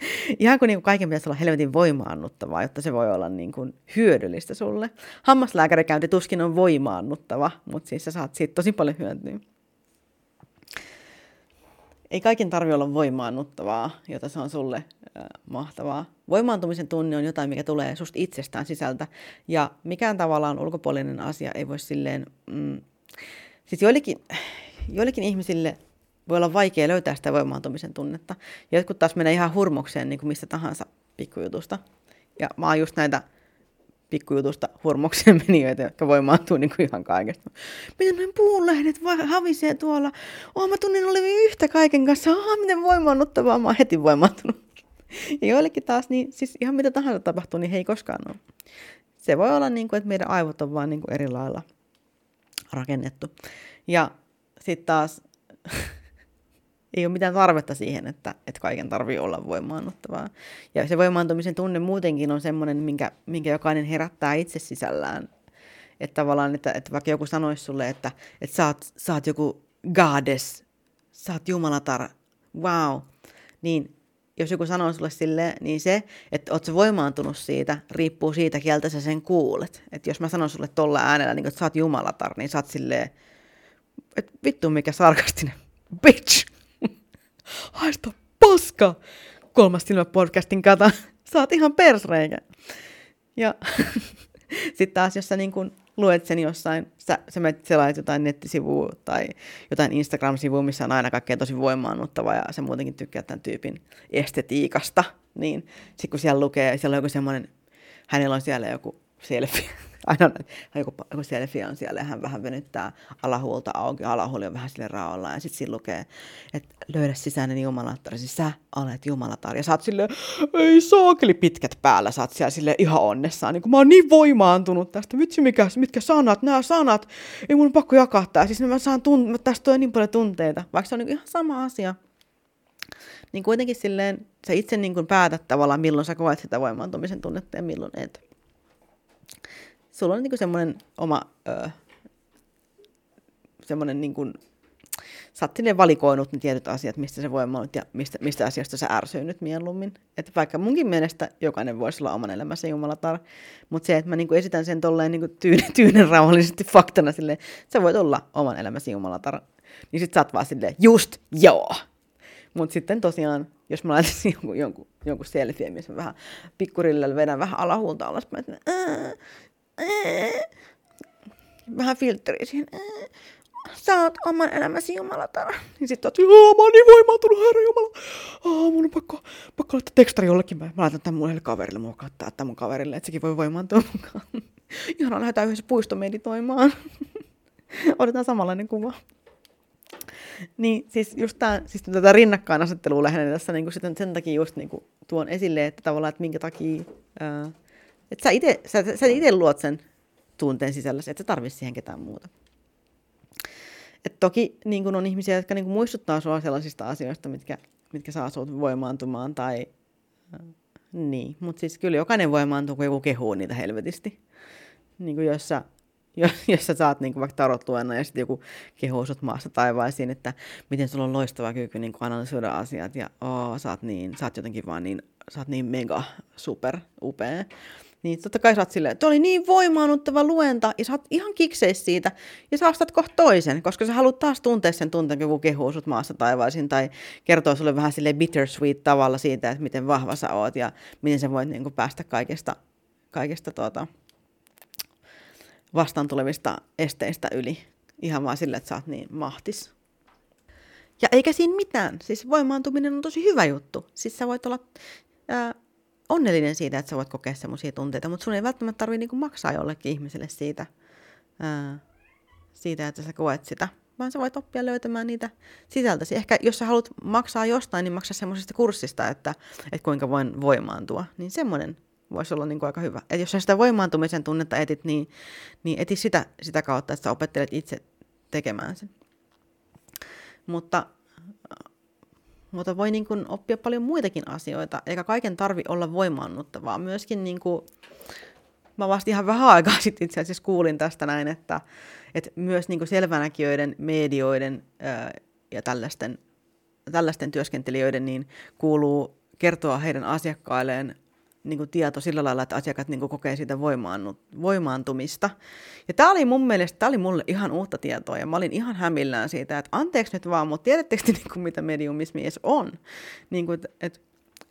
*laughs* Ihan kuin, niin kuin kaiken pitäisi olla helvetin voimaannuttavaa, jotta se voi olla niin kuin hyödyllistä sulle. Hammaslääkärikäynti tuskin on voimaannuttava, mutta siis sä saat siitä tosi paljon hyötyä. Ei kaiken tarvi olla voimaannuttavaa, jota se on sulle äh, mahtavaa. Voimaantumisen tunne on jotain, mikä tulee susta itsestään sisältä, ja mikään tavallaan ulkopuolinen asia ei voi silleen... Mm, siis joillekin, joillekin ihmisille voi olla vaikea löytää sitä voimaantumisen tunnetta. Jotkut taas menee ihan hurmokseen niin kuin mistä tahansa pikkujutusta. Ja mä oon just näitä pikkujutusta hurmokseen *laughs* menijöitä, jotka voimaantuu niin kuin ihan kaikesta. Miten noin puunlehdet havisee tuolla? Oh, mä tunnin oli yhtä kaiken kanssa. Ah, miten voimaannuttavaa. Mä oon heti voimaantunut. *laughs* Ja joillekin taas, niin siis ihan mitä tahansa tapahtuu, niin he ei koskaan ole. Se voi olla niin kuin, että meidän aivot on vaan niin kuin eri lailla rakennettu. Ja sitten taas *laughs* ei ole mitään tarvetta siihen, että, että kaiken tarvii olla voimaannuttavaa. Ja se voimaantumisen tunne muutenkin on semmoinen, minkä, minkä jokainen herättää itse sisällään. Että tavallaan, että, että vaikka joku sanoisi sulle, että, että sä, oot, sä oot joku goddess, sä oot jumalatar, wow, niin jos joku sanoo sulle sille, niin se, että oot sä voimaantunut siitä, riippuu siitä, kieltä sä sen kuulet. Että jos mä sanon sulle tolla äänellä, niin että sä oot jumalatar, niin sä oot silleen, että vittu mikä sarkastinen *laughs* bitch *laughs* haista paska! Kolmas silmä podcastin kata. *laughs* Saat ihan persreikä. Ja sitten taas, jos sä niin kun luet sen jossain, sä, sä menet selaat jotain nettisivua tai jotain Instagram-sivua, missä on aina kaikkea tosi voimaannuttavaa ja sä muutenkin tykkää tämän tyypin estetiikasta, niin sitten kun siellä lukee, siellä on joku semmoinen, hänellä on siellä joku selfie, aina joku, joku selfie on siellä ja hän vähän venyttää alahuolta auki, alahuoli on vähän sille raolla ja sitten siinä lukee, että löydä sisäinen jumalattari, siis sä olet jumalatar ja sä oot silleen, ei saakeli pitkät päällä, sä oot siellä sille ihan onnessaan, niin kun mä oon niin voimaantunut tästä, vitsi mikä, mitkä sanat, nämä sanat, ei mun pakko jakaa tää, siis mä saan tunt- tästä tulee niin paljon tunteita, vaikka se on niin ihan sama asia, niin kuitenkin silleen sä itse niin kuin päätät tavallaan, milloin sä koet sitä voimaantumisen tunnetta ja milloin et sulla on niinku semmoinen oma, öö, semmoinen niinku, sä oot valikoinut ne tietyt asiat, mistä se voimaannut ja mistä, mistä asioista sä nyt mieluummin. Että vaikka munkin mielestä jokainen voisi olla oman elämänsä jumalatar, mutta se, että mä niinku esitän sen tolleen niinku tyynen, *laughs* tyynen rauhallisesti faktana silleen, sä voit olla oman elämäsi jumalatar, niin sit sä oot vaan silleen, just joo. Mutta sitten tosiaan, jos mä laitan *laughs* jonkun, jonkun, jonkun selfie, missä mä vähän pikkurilla vedän vähän alahuulta alaspäin, että vähän filtteri siihen, sä oot oman elämäsi jumalatar. Niin sit oot, joo, mä oon niin voimaantunut, herra jumala. Oh, mun on pakko, pakko laittaa tekstari jollekin. Mä laitan tämän mun kaverille, mä kattaa tämän mun kaverille, että sekin voi voimaantua mukaan. *laughs* Ihan lähdetään yhdessä puistomeditoimaan. *laughs* Otetaan samanlainen kuva. Niin siis just tää, siis tätä rinnakkainasettelua lähden tässä niin sitten sen takia just niin kuin tuon esille, että tavallaan, että minkä takia, ää, että sä ite, sä, sä ite luot sen tunteen sisällä, että sä tarvitse siihen ketään muuta. Et toki niin kun on ihmisiä, jotka niin kun muistuttaa sinua sellaisista asioista, mitkä, mitkä saa sinut voimaantumaan. Tai, äh, niin, mutta siis kyllä jokainen voimaantuu, kun joku kehuu niitä helvetisti. Niin kuin jos sä, jos, jos sä saat niin vaikka tarot luenna ja sitten joku kehuu sut maasta taivaisiin, että miten sulla on loistava kyky niin analysoida asiat ja oh, sä, oot niin, sä oot jotenkin vaan niin, sä oot niin mega super upea niin totta kai sä oot silleen, että oli niin voimaannuttava luenta, ja sä oot ihan kikseis siitä, ja sä ostat kohta toisen, koska sä haluat taas tuntea sen tunteen, kun kehuu sut maassa taivaisin, tai kertoo sulle vähän sille bittersweet tavalla siitä, että miten vahva sä oot, ja miten sä voit niin kuin, päästä kaikesta, kaikesta tuota, vastaan tulevista esteistä yli. Ihan vaan sille, että sä oot niin mahtis. Ja eikä siinä mitään. Siis voimaantuminen on tosi hyvä juttu. Siis sä voit olla ää, onnellinen siitä, että sä voit kokea semmoisia tunteita, mutta sun ei välttämättä tarvitse niinku maksaa jollekin ihmiselle siitä, ää, siitä, että sä koet sitä, vaan sä voit oppia löytämään niitä sisältösi. Ehkä jos sä haluat maksaa jostain, niin maksaa semmoisesta kurssista, että, että kuinka voin voimaantua, niin semmoinen voisi olla niin aika hyvä. Et jos sä sitä voimaantumisen tunnetta etit, niin, niin eti sitä, sitä kautta, että sä opettelet itse tekemään sen. Mutta mutta voi niin kuin oppia paljon muitakin asioita, eikä kaiken tarvi olla voimaannuttavaa. Myöskin niin kuin, mä vasta ihan vähän aikaa sitten itse asiassa kuulin tästä näin, että, että myös niin kuin selvänäkijöiden, medioiden ja tällaisten, tällaisten työskentelijöiden niin kuuluu kertoa heidän asiakkailleen niin kuin tieto sillä lailla, että asiakkaat niin kokee siitä voimaantumista. Ja tämä oli mun mielestä, tämä oli mulle ihan uutta tietoa, ja mä olin ihan hämillään siitä, että anteeksi nyt vaan, mutta tiedättekö te, *laughs* niin kuin, mitä mediumismi edes on? Niin kuin, että, että,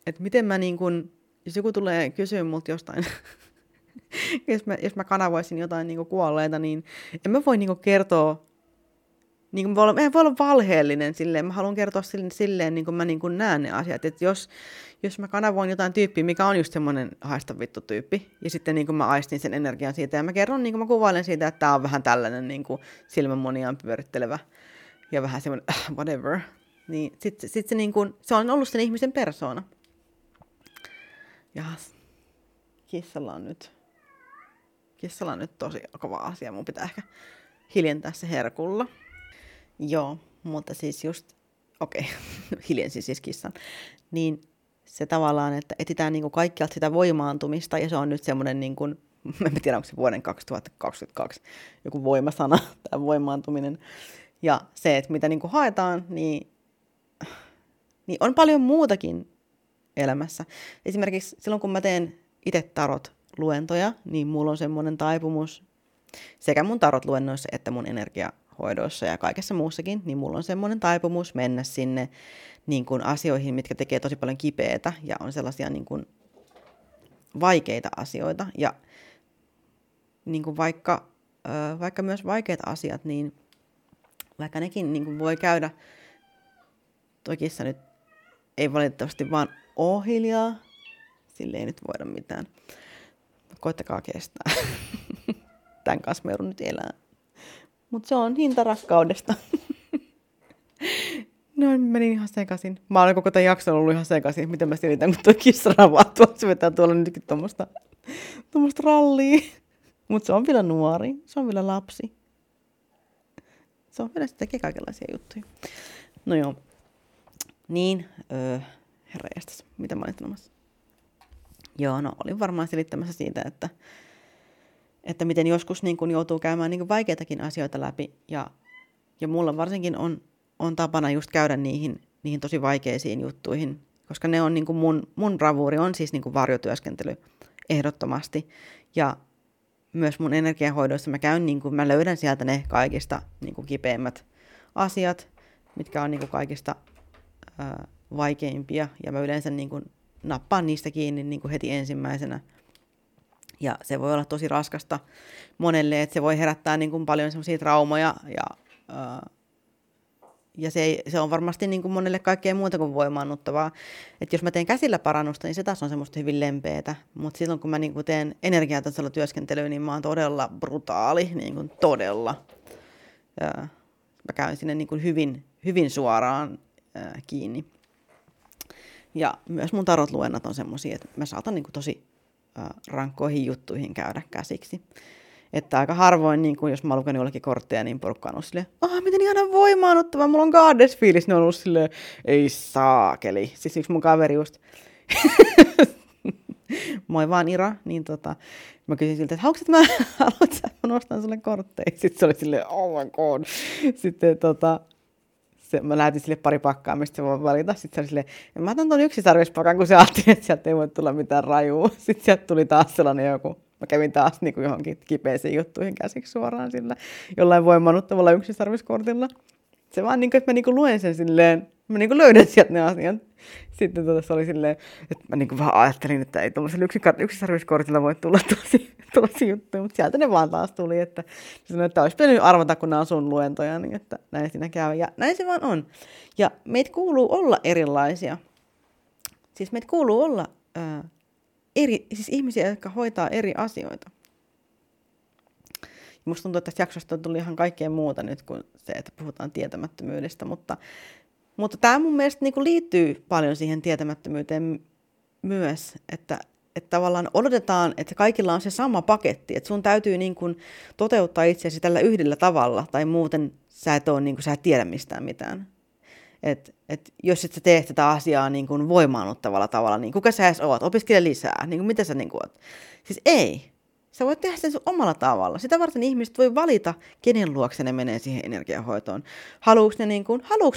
että miten mä, niin kuin, jos joku tulee kysyä multa jostain, *laughs* jos, mä, jos mä kanavoisin jotain niin kuin kuolleita, niin en mä voi niin kuin kertoa niin kuin voi olla, voi olla valheellinen silleen, mä haluan kertoa silleen, silleen niin kuin mä niin kuin näen ne asiat, että jos, jos mä kanavoin jotain tyyppiä, mikä on just semmoinen haista vittu tyyppi, ja sitten niin kuin mä aistin sen energian siitä, ja mä kerron, niin kuin mä kuvailen siitä, että tää on vähän tällainen niin kuin silmänmoniaan pyörittelevä, ja vähän semmoinen äh, whatever, niin sitten sit se, niin kuin, se on ollut sen ihmisen persoona. Ja kissalla on nyt, kissalla on nyt tosi kova asia, mun pitää ehkä hiljentää se herkulla. Joo, mutta siis just, okei, *laughs* okay. hiljensi siis kissan. Niin se tavallaan, että etsitään niin kaikkialta sitä voimaantumista, ja se on nyt semmoinen, niin kuin, *laughs* en tiedä onko se vuoden 2022 joku voimasana, *laughs* tämä voimaantuminen. Ja se, että mitä niin haetaan, niin, niin on paljon muutakin elämässä. Esimerkiksi silloin, kun mä teen itse tarot luentoja, niin mulla on semmoinen taipumus sekä mun tarot luennoissa että mun energia hoidoissa ja kaikessa muussakin, niin mulla on semmoinen taipumus mennä sinne niin kuin asioihin, mitkä tekee tosi paljon kipeätä ja on sellaisia niin kuin vaikeita asioita. Ja niin kuin vaikka, vaikka myös vaikeat asiat, niin vaikka nekin niin kuin voi käydä, tokissa nyt ei valitettavasti vaan ole hiljaa, sille ei nyt voida mitään. Koittakaa kestää. *laughs* Tämän kanssa me nyt elää. Mutta se on hinta rakkaudesta. *laughs* no menin ihan sekaisin. Mä olen koko tämän jakson ollut ihan sekaisin, miten mä selitän, kun tuo kissa ravahtuu. Se vetää tuolla nytkin tuommoista rallia. *laughs* Mutta se on vielä nuori, se on vielä lapsi. Se on vielä sitten kaikenlaisia juttuja. No joo. Niin, öö, herra jästäs, mitä mä olin sanomassa? Joo, no olin varmaan selittämässä siitä, että että miten joskus niin kun joutuu käymään niin vaikeitakin asioita läpi. Ja, ja mulla varsinkin on on tapana just käydä niihin, niihin tosi vaikeisiin juttuihin, koska ne on niin kuin mun, mun bravuuri on siis niin kuin varjotyöskentely ehdottomasti. Ja myös mun energiahoidoissa mä käyn, niin kuin, mä löydän sieltä ne kaikista niin kuin kipeimmät asiat, mitkä on niin kuin kaikista ää, vaikeimpia, ja mä yleensä niin kuin nappaan niistä kiinni niin kuin heti ensimmäisenä. Ja se voi olla tosi raskasta monelle, että se voi herättää niin kuin paljon semmoisia traumoja ja ää, ja se, ei, se on varmasti niin kuin monelle kaikkea muuta kuin voimaannuttavaa. Että jos mä teen käsillä parannusta, niin se taas on semmoista hyvin lempeätä. Mutta silloin kun mä niin kuin teen energiatasolla työskentelyä, niin mä oon todella brutaali, niin kuin todella. Ja mä käyn sinne niin kuin hyvin, hyvin suoraan ää, kiinni. Ja myös mun tarotluennat on semmoisia, että mä saatan niin kuin tosi ää, rankkoihin juttuihin käydä käsiksi. Että aika harvoin, niin kuin jos mä luken jollekin kortteja, niin porukka on ollut silleen, ah, miten ihana voimaanottava, mulla on goddess-fiilis. Ne on ollut silleen, ei saakeli. Siis yksi mun kaveri just, *laughs* moi vaan Ira, niin tota, mä kysyin siltä, että haluatko mä, *laughs* haluat sä, mä nostan sulle kortteja. Sitten se oli silleen, oh my god. Sitten tota, se, mä lähetin sille pari pakkaa, mistä se voi valita. Sitten se oli silleen, mä otan tuon yksisarvispakan, kun se ajatteli, että sieltä ei voi tulla mitään rajua. *laughs* Sitten sieltä tuli taas sellainen joku mä kävin taas niin kuin johonkin kipeisiin juttuihin käsiksi suoraan sillä jollain voimannuttavalla yksisarviskortilla. Se vaan niin kuin, että mä niin kuin luen sen silleen, mä niin kuin löydän sieltä ne asiat. Sitten tuota, se oli silleen, että mä niin kuin vähän ajattelin, että ei tuollaisella yksisarviskortilla voi tulla tosi, tosi juttuja, mutta sieltä ne vaan taas tuli, että sanoin, että olisi pitänyt arvata, kun nämä on sun luentoja, niin että näin siinä käy. Ja näin se vaan on. Ja meitä kuuluu olla erilaisia. Siis meitä kuuluu olla ää, eri, siis ihmisiä, jotka hoitaa eri asioita. Musta tuntuu, että tästä jaksosta tuli ihan kaikkea muuta nyt kuin se, että puhutaan tietämättömyydestä, mutta, mutta tämä mun mielestä niin liittyy paljon siihen tietämättömyyteen myös, että, että tavallaan odotetaan, että kaikilla on se sama paketti, että sun täytyy niin kuin toteuttaa itseäsi tällä yhdellä tavalla, tai muuten sä et, ole, niin kuin, sä et tiedä mistään mitään. Et, et jos et sä tee tätä asiaa niin kuin voimaanottavalla tavalla, niin kuka sä edes oot? Opiskele lisää. Niin kuin mitä sä niin kuin oot? Siis ei. Sä voit tehdä sen sun omalla tavalla. Sitä varten ihmiset voi valita, kenen luokse ne menee siihen energiahoitoon. Haluuks ne, niin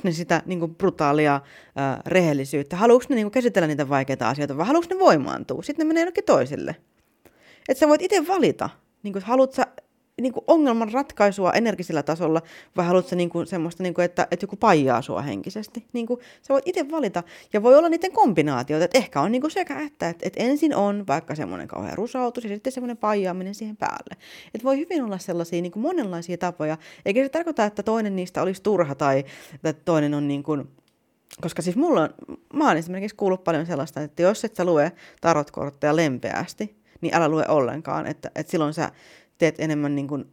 ne sitä niin kuin brutaalia ää, rehellisyyttä? Haluuks ne niin kuin, käsitellä niitä vaikeita asioita vai haluuks ne voimaantua? Sitten ne menee jollekin toiselle. Että sä voit itse valita. Niin kuin, haluat sä niin kuin ongelman ratkaisua energisellä tasolla, vai haluatko niin kuin semmoista, niin kuin, että, että joku paijaa sua henkisesti? Niin kuin, sä voit itse valita, ja voi olla niiden kombinaatioita, että ehkä on niin kuin sekä että, että, että ensin on vaikka semmoinen kauhean rusautus, ja sitten semmoinen paijaaminen siihen päälle. Että voi hyvin olla sellaisia niin kuin monenlaisia tapoja, eikä se tarkoita, että toinen niistä olisi turha, tai että toinen on niin kuin, koska siis mulla on, mä oon esimerkiksi kuullut paljon sellaista, että jos et sä lue tarotkortteja lempeästi, niin älä lue ollenkaan, että, että silloin sä teet enemmän niin kuin,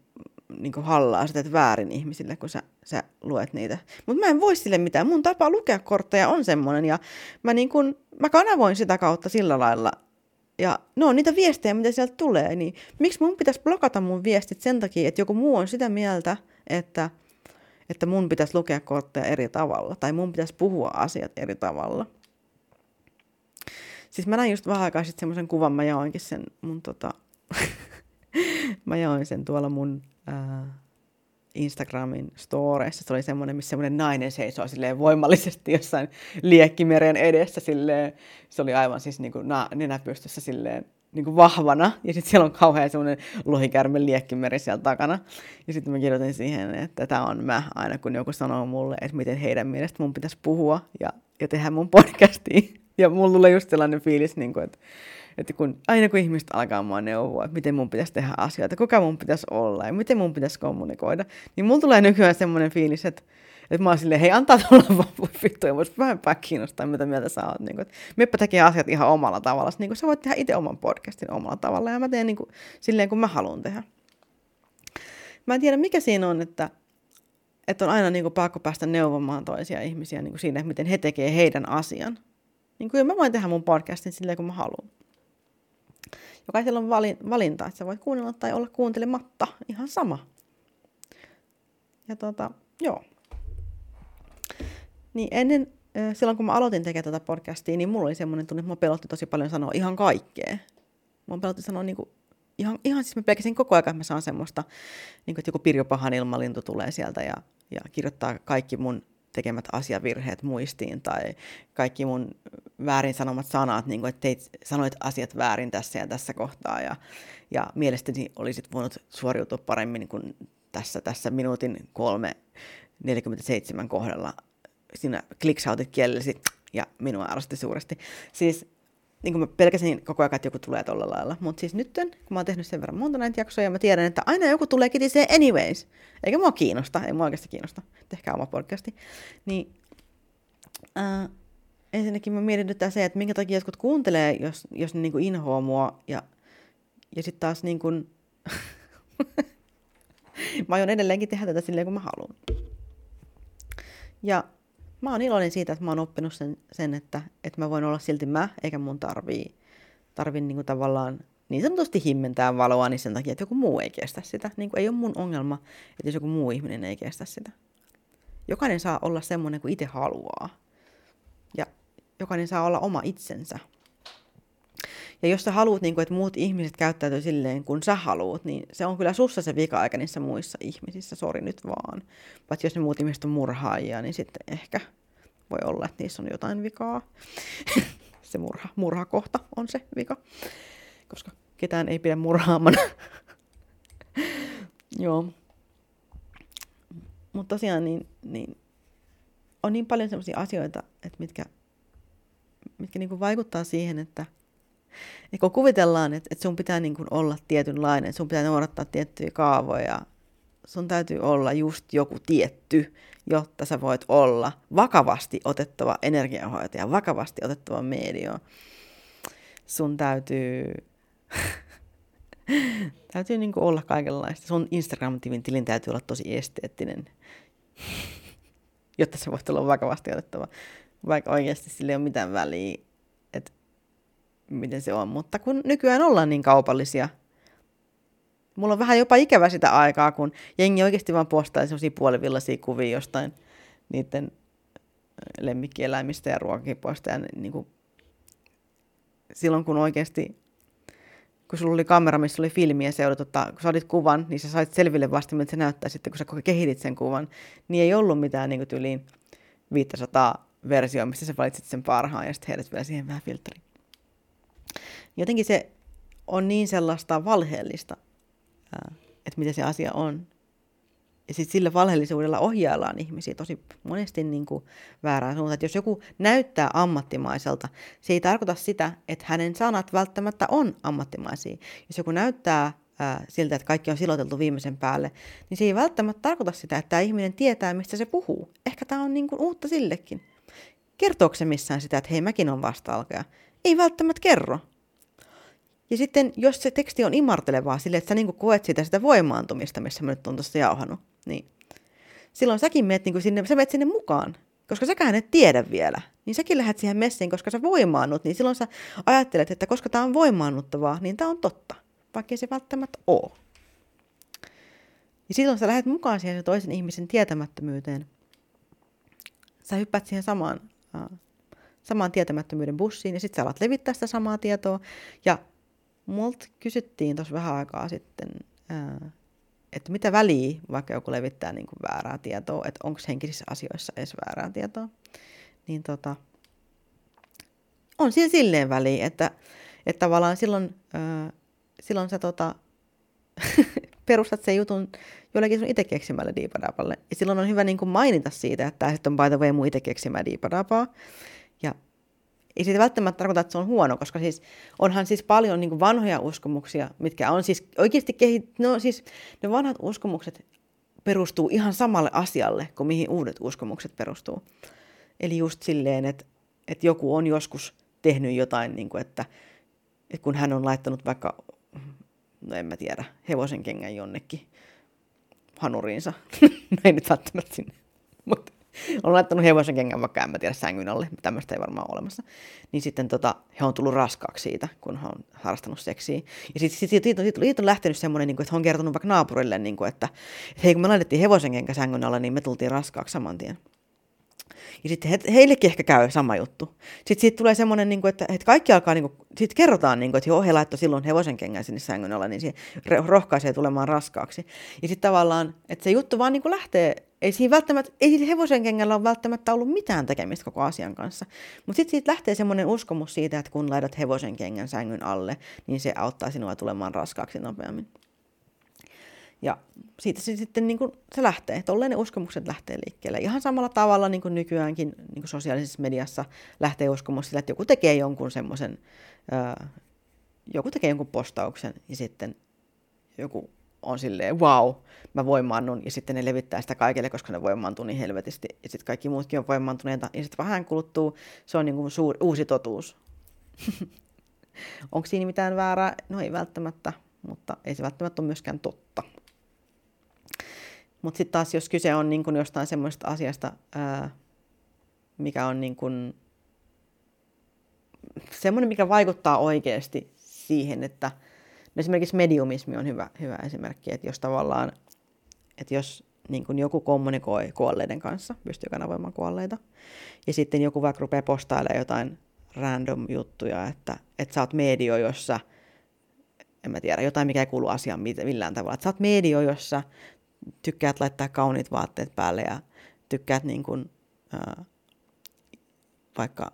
niin kuin hallaa, sä teet väärin ihmisille, kun sä, sä luet niitä. Mutta mä en voi sille mitään. Mun tapa lukea kortteja on semmoinen, ja mä, niin kuin, mä kanavoin sitä kautta sillä lailla, ja no niitä viestejä, mitä sieltä tulee, niin miksi mun pitäisi blokata mun viestit sen takia, että joku muu on sitä mieltä, että, että mun pitäisi lukea kortteja eri tavalla, tai mun pitäisi puhua asiat eri tavalla. Siis mä näin just vähän aikaa sitten semmoisen kuvan, mä jaoinkin sen mun tota, *laughs* mä jaoin sen tuolla mun äh, Instagramin storeissa. Se oli semmoinen, missä semmoinen nainen seisoo silleen voimallisesti jossain liekkimeren edessä. Silleen, se oli aivan siis niin kuin na- nenäpystyssä silleen niin kuin vahvana. Ja sitten siellä on kauhean semmoinen lohikärmen liekkimeri siellä takana. Ja sitten mä kirjoitin siihen, että tämä on mä aina, kun joku sanoo mulle, että miten heidän mielestä mun pitäisi puhua ja, ja tehdä mun podcastiin. Ja mulla tulee just sellainen fiilis, niin kuin, että että kun, aina kun ihmiset alkaa mua neuvoa, että miten mun pitäisi tehdä asioita, kuka mun pitäisi olla ja miten mun pitäisi kommunikoida, niin mulla tulee nykyään semmoinen fiilis, että, että mä oon silleen, hei antaa tulla vaan vittu, ja vähempää kiinnostaa, mitä mieltä sä oot. Niin kuin, meppä tekee asiat ihan omalla tavalla. Niin kuin, sä voit tehdä itse oman podcastin omalla tavalla, ja mä teen niin kuin, silleen, kun mä haluan tehdä. Mä en tiedä, mikä siinä on, että, että on aina niin kuin, pakko päästä neuvomaan toisia ihmisiä niin kuin siinä, miten he tekee heidän asian. Niin kuin, mä voin tehdä mun podcastin silleen, kun mä haluan. Jokaisella on valinta, että sä voit kuunnella tai olla kuuntelematta. Ihan sama. Ja tota, joo. Niin ennen, silloin kun mä aloitin tekemään tätä podcastia, niin mulla oli semmoinen tunne, että mä pelotti tosi paljon sanoa ihan kaikkea. Mä pelotti sanoa niin kuin, ihan, ihan siis mä pelkäsin koko ajan, että mä saan semmoista, niin kuin, että joku Pirjo Pahan ilmalintu tulee sieltä ja, ja kirjoittaa kaikki mun tekemät asiavirheet muistiin tai kaikki mun väärin sanomat sanat, niin kuin, että teit, sanoit asiat väärin tässä ja tässä kohtaa ja, ja mielestäni olisit voinut suoriutua paremmin kuin tässä, tässä minuutin kolme 47 kohdalla. Siinä kliksautit kielellesi ja minua arvosti suuresti. Siis niin kuin mä pelkäsin koko ajan, että joku tulee tuolla lailla. Mutta siis nyt, kun mä oon tehnyt sen verran monta näitä jaksoja, mä tiedän, että aina joku tulee kitisee anyways. Eikä mua kiinnosta, ei mua oikeasti kiinnosta. Tehkää oma podcasti. Niin äh, ensinnäkin mä mietin nyt se, että minkä takia jotkut kuuntelee, jos, jos ne niin inhoaa mua. Ja, ja sitten taas niin kuin... *laughs* mä aion edelleenkin tehdä tätä silleen, kun mä haluan. Ja mä oon iloinen siitä, että mä oon oppinut sen, sen että, että mä voin olla silti mä, eikä mun tarvii, tarvii niin kuin tavallaan niin sanotusti himmentää valoa niin sen takia, että joku muu ei kestä sitä. Niin kuin ei ole mun ongelma, että jos joku muu ihminen ei kestä sitä. Jokainen saa olla semmoinen kuin itse haluaa. Ja jokainen saa olla oma itsensä. Ja jos sä haluat, niin kuin, että muut ihmiset käyttäytyy silleen, kun sä haluat, niin se on kyllä sussa se vika-aika niissä muissa ihmisissä. Sori nyt vaan. Paitsi jos ne muut ihmiset on murhaajia, niin sitten ehkä voi olla, että niissä on jotain vikaa. *laughs* se murha, murhakohta on se vika. Koska ketään ei pidä murhaamana. *laughs* Joo. Mutta tosiaan niin, niin on niin paljon sellaisia asioita, että mitkä, mitkä niin vaikuttaa siihen, että niin kun kuvitellaan, että, että sun pitää niin kuin olla tietynlainen, sun pitää noudattaa tiettyjä kaavoja, sun täytyy olla just joku tietty, jotta sä voit olla vakavasti otettava energiahoitaja, vakavasti otettava medio. Sun täytyy, *laughs* täytyy niin olla kaikenlaista. Sun Instagram-tilin tilin täytyy olla tosi esteettinen, *laughs* jotta sä voit olla vakavasti otettava. Vaikka oikeasti sillä ei ole mitään väliä, miten se on. Mutta kun nykyään ollaan niin kaupallisia, mulla on vähän jopa ikävä sitä aikaa, kun jengi oikeasti vaan postaa sellaisia puolivillaisia kuvia jostain niiden lemmikkieläimistä ja ruokakipoista. Ja niin kuin, silloin kun oikeasti, kun sulla oli kamera, missä oli filmi ja se oli, tota, kun sä olit kuvan, niin sä sait selville vasta, miltä se näyttää sitten, kun sä kehitit sen kuvan. Niin ei ollut mitään niin kuin tyliin 500 versioa, mistä sä valitsit sen parhaan ja sitten heidät vielä siihen vähän filtteriin jotenkin se on niin sellaista valheellista, että mitä se asia on. Ja sitten sillä valheellisuudella ohjaillaan ihmisiä tosi monesti niin kuin väärään suuntaan. Että jos joku näyttää ammattimaiselta, se ei tarkoita sitä, että hänen sanat välttämättä on ammattimaisia. Jos joku näyttää ää, siltä, että kaikki on siloteltu viimeisen päälle, niin se ei välttämättä tarkoita sitä, että tämä ihminen tietää, mistä se puhuu. Ehkä tämä on niin kuin uutta sillekin. Kertooko se missään sitä, että hei, mäkin on vasta Ei välttämättä kerro. Ja sitten, jos se teksti on imartelevaa sille, että sä niin koet sitä, sitä voimaantumista, missä mä nyt on tuossa jauhannut, niin silloin säkin meet niin sinne, sä meet sinne mukaan, koska säkään et tiedä vielä. Niin säkin lähdet siihen messiin, koska sä voimaannut, niin silloin sä ajattelet, että koska tämä on voimaannuttavaa, niin tämä on totta, vaikka se välttämättä ole. Ja silloin sä lähdet mukaan siihen toisen ihmisen tietämättömyyteen. Sä hyppäät siihen samaan, samaan tietämättömyyden bussiin ja sitten sä alat levittää sitä samaa tietoa. Ja multa kysyttiin tuossa vähän aikaa sitten, että mitä väliä, vaikka joku levittää niin kuin väärää tietoa, että onko henkisissä asioissa edes väärää tietoa, niin tota, on siinä silleen väliä, että, että tavallaan silloin, silloin sä tota, *laughs* perustat sen jutun jollekin sun itse keksimälle diipadapalle. Ja silloin on hyvä niin kuin mainita siitä, että tämä on by the way mun itse keksimä diipadapaa. Ei siitä välttämättä tarkoita, että se on huono, koska siis onhan siis paljon niin vanhoja uskomuksia, mitkä on siis oikeasti kehit... No siis ne vanhat uskomukset perustuu ihan samalle asialle kuin mihin uudet uskomukset perustuu. Eli just silleen, että, että joku on joskus tehnyt jotain, niin kuin, että, että kun hän on laittanut vaikka, no en mä tiedä, hevosen kengän jonnekin hanuriinsa, *laughs* no ei nyt välttämättä sinne, mutta on laittanut hevosen kengän vaikka, en mä tiedä, sängyn alle, tämmöistä ei varmaan ole olemassa. Niin sitten tota, he on tullut raskaaksi siitä, kun he on harrastanut seksiä. Ja sitten sit, sit, siitä, siitä, siitä on lähtenyt semmoinen, niin kuin, että he on kertonut vaikka naapurille, niin kuin, että, että hei, kun me laitettiin hevosen kenkä sängyn alle, niin me tultiin raskaaksi saman tien. Ja sitten he, heillekin ehkä käy sama juttu. Sitten siitä tulee semmoinen, niin että, että kaikki alkaa, niin kuin, sitten kerrotaan, niin kuin, että joo, he laittoi silloin hevosen kengän sinne sängyn alla, niin se rohkaisee tulemaan raskaaksi. Ja sitten tavallaan, että se juttu vaan niin kuin lähtee, ei siinä välttämättä, ei siitä hevosen kengällä ole välttämättä ollut mitään tekemistä koko asian kanssa. Mutta sitten siitä lähtee semmoinen uskomus siitä, että kun laitat hevosen kengän sängyn alle, niin se auttaa sinua tulemaan raskaaksi nopeammin. Ja siitä se sitten niin kuin, se lähtee, tolleen ne uskomukset lähtee liikkeelle. Ihan samalla tavalla niin kuin nykyäänkin niin kuin sosiaalisessa mediassa lähtee uskomus sillä, että joku tekee jonkun semmoisen, joku tekee jonkun postauksen ja sitten joku on silleen, wow, mä voimaannun, ja sitten ne levittää sitä kaikille, koska ne voimaantuu niin helvetisti, ja sitten kaikki muutkin on voimaantuneita, ja sitten vähän kuluttuu, se on niin kuin suur, uusi totuus. *laughs* Onko siinä mitään väärää? No ei välttämättä, mutta ei se välttämättä ole myöskään totta. Mutta sitten taas, jos kyse on niin kun jostain semmoista asiasta, ää, mikä on niin kun, semmoinen, mikä vaikuttaa oikeasti siihen, että no esimerkiksi mediumismi on hyvä, hyvä esimerkki, että jos tavallaan, että jos niin kun joku kommunikoi kuolleiden kanssa, pystyy kanavoimaan kuolleita, ja sitten joku vaikka rupeaa postailemaan jotain random juttuja, että, että sä oot medio, jossa, en mä tiedä, jotain, mikä ei kuulu asiaan millään tavalla, että sä oot medio, jossa tykkäät laittaa kauniit vaatteet päälle ja tykkäät niin kuin, ää, vaikka,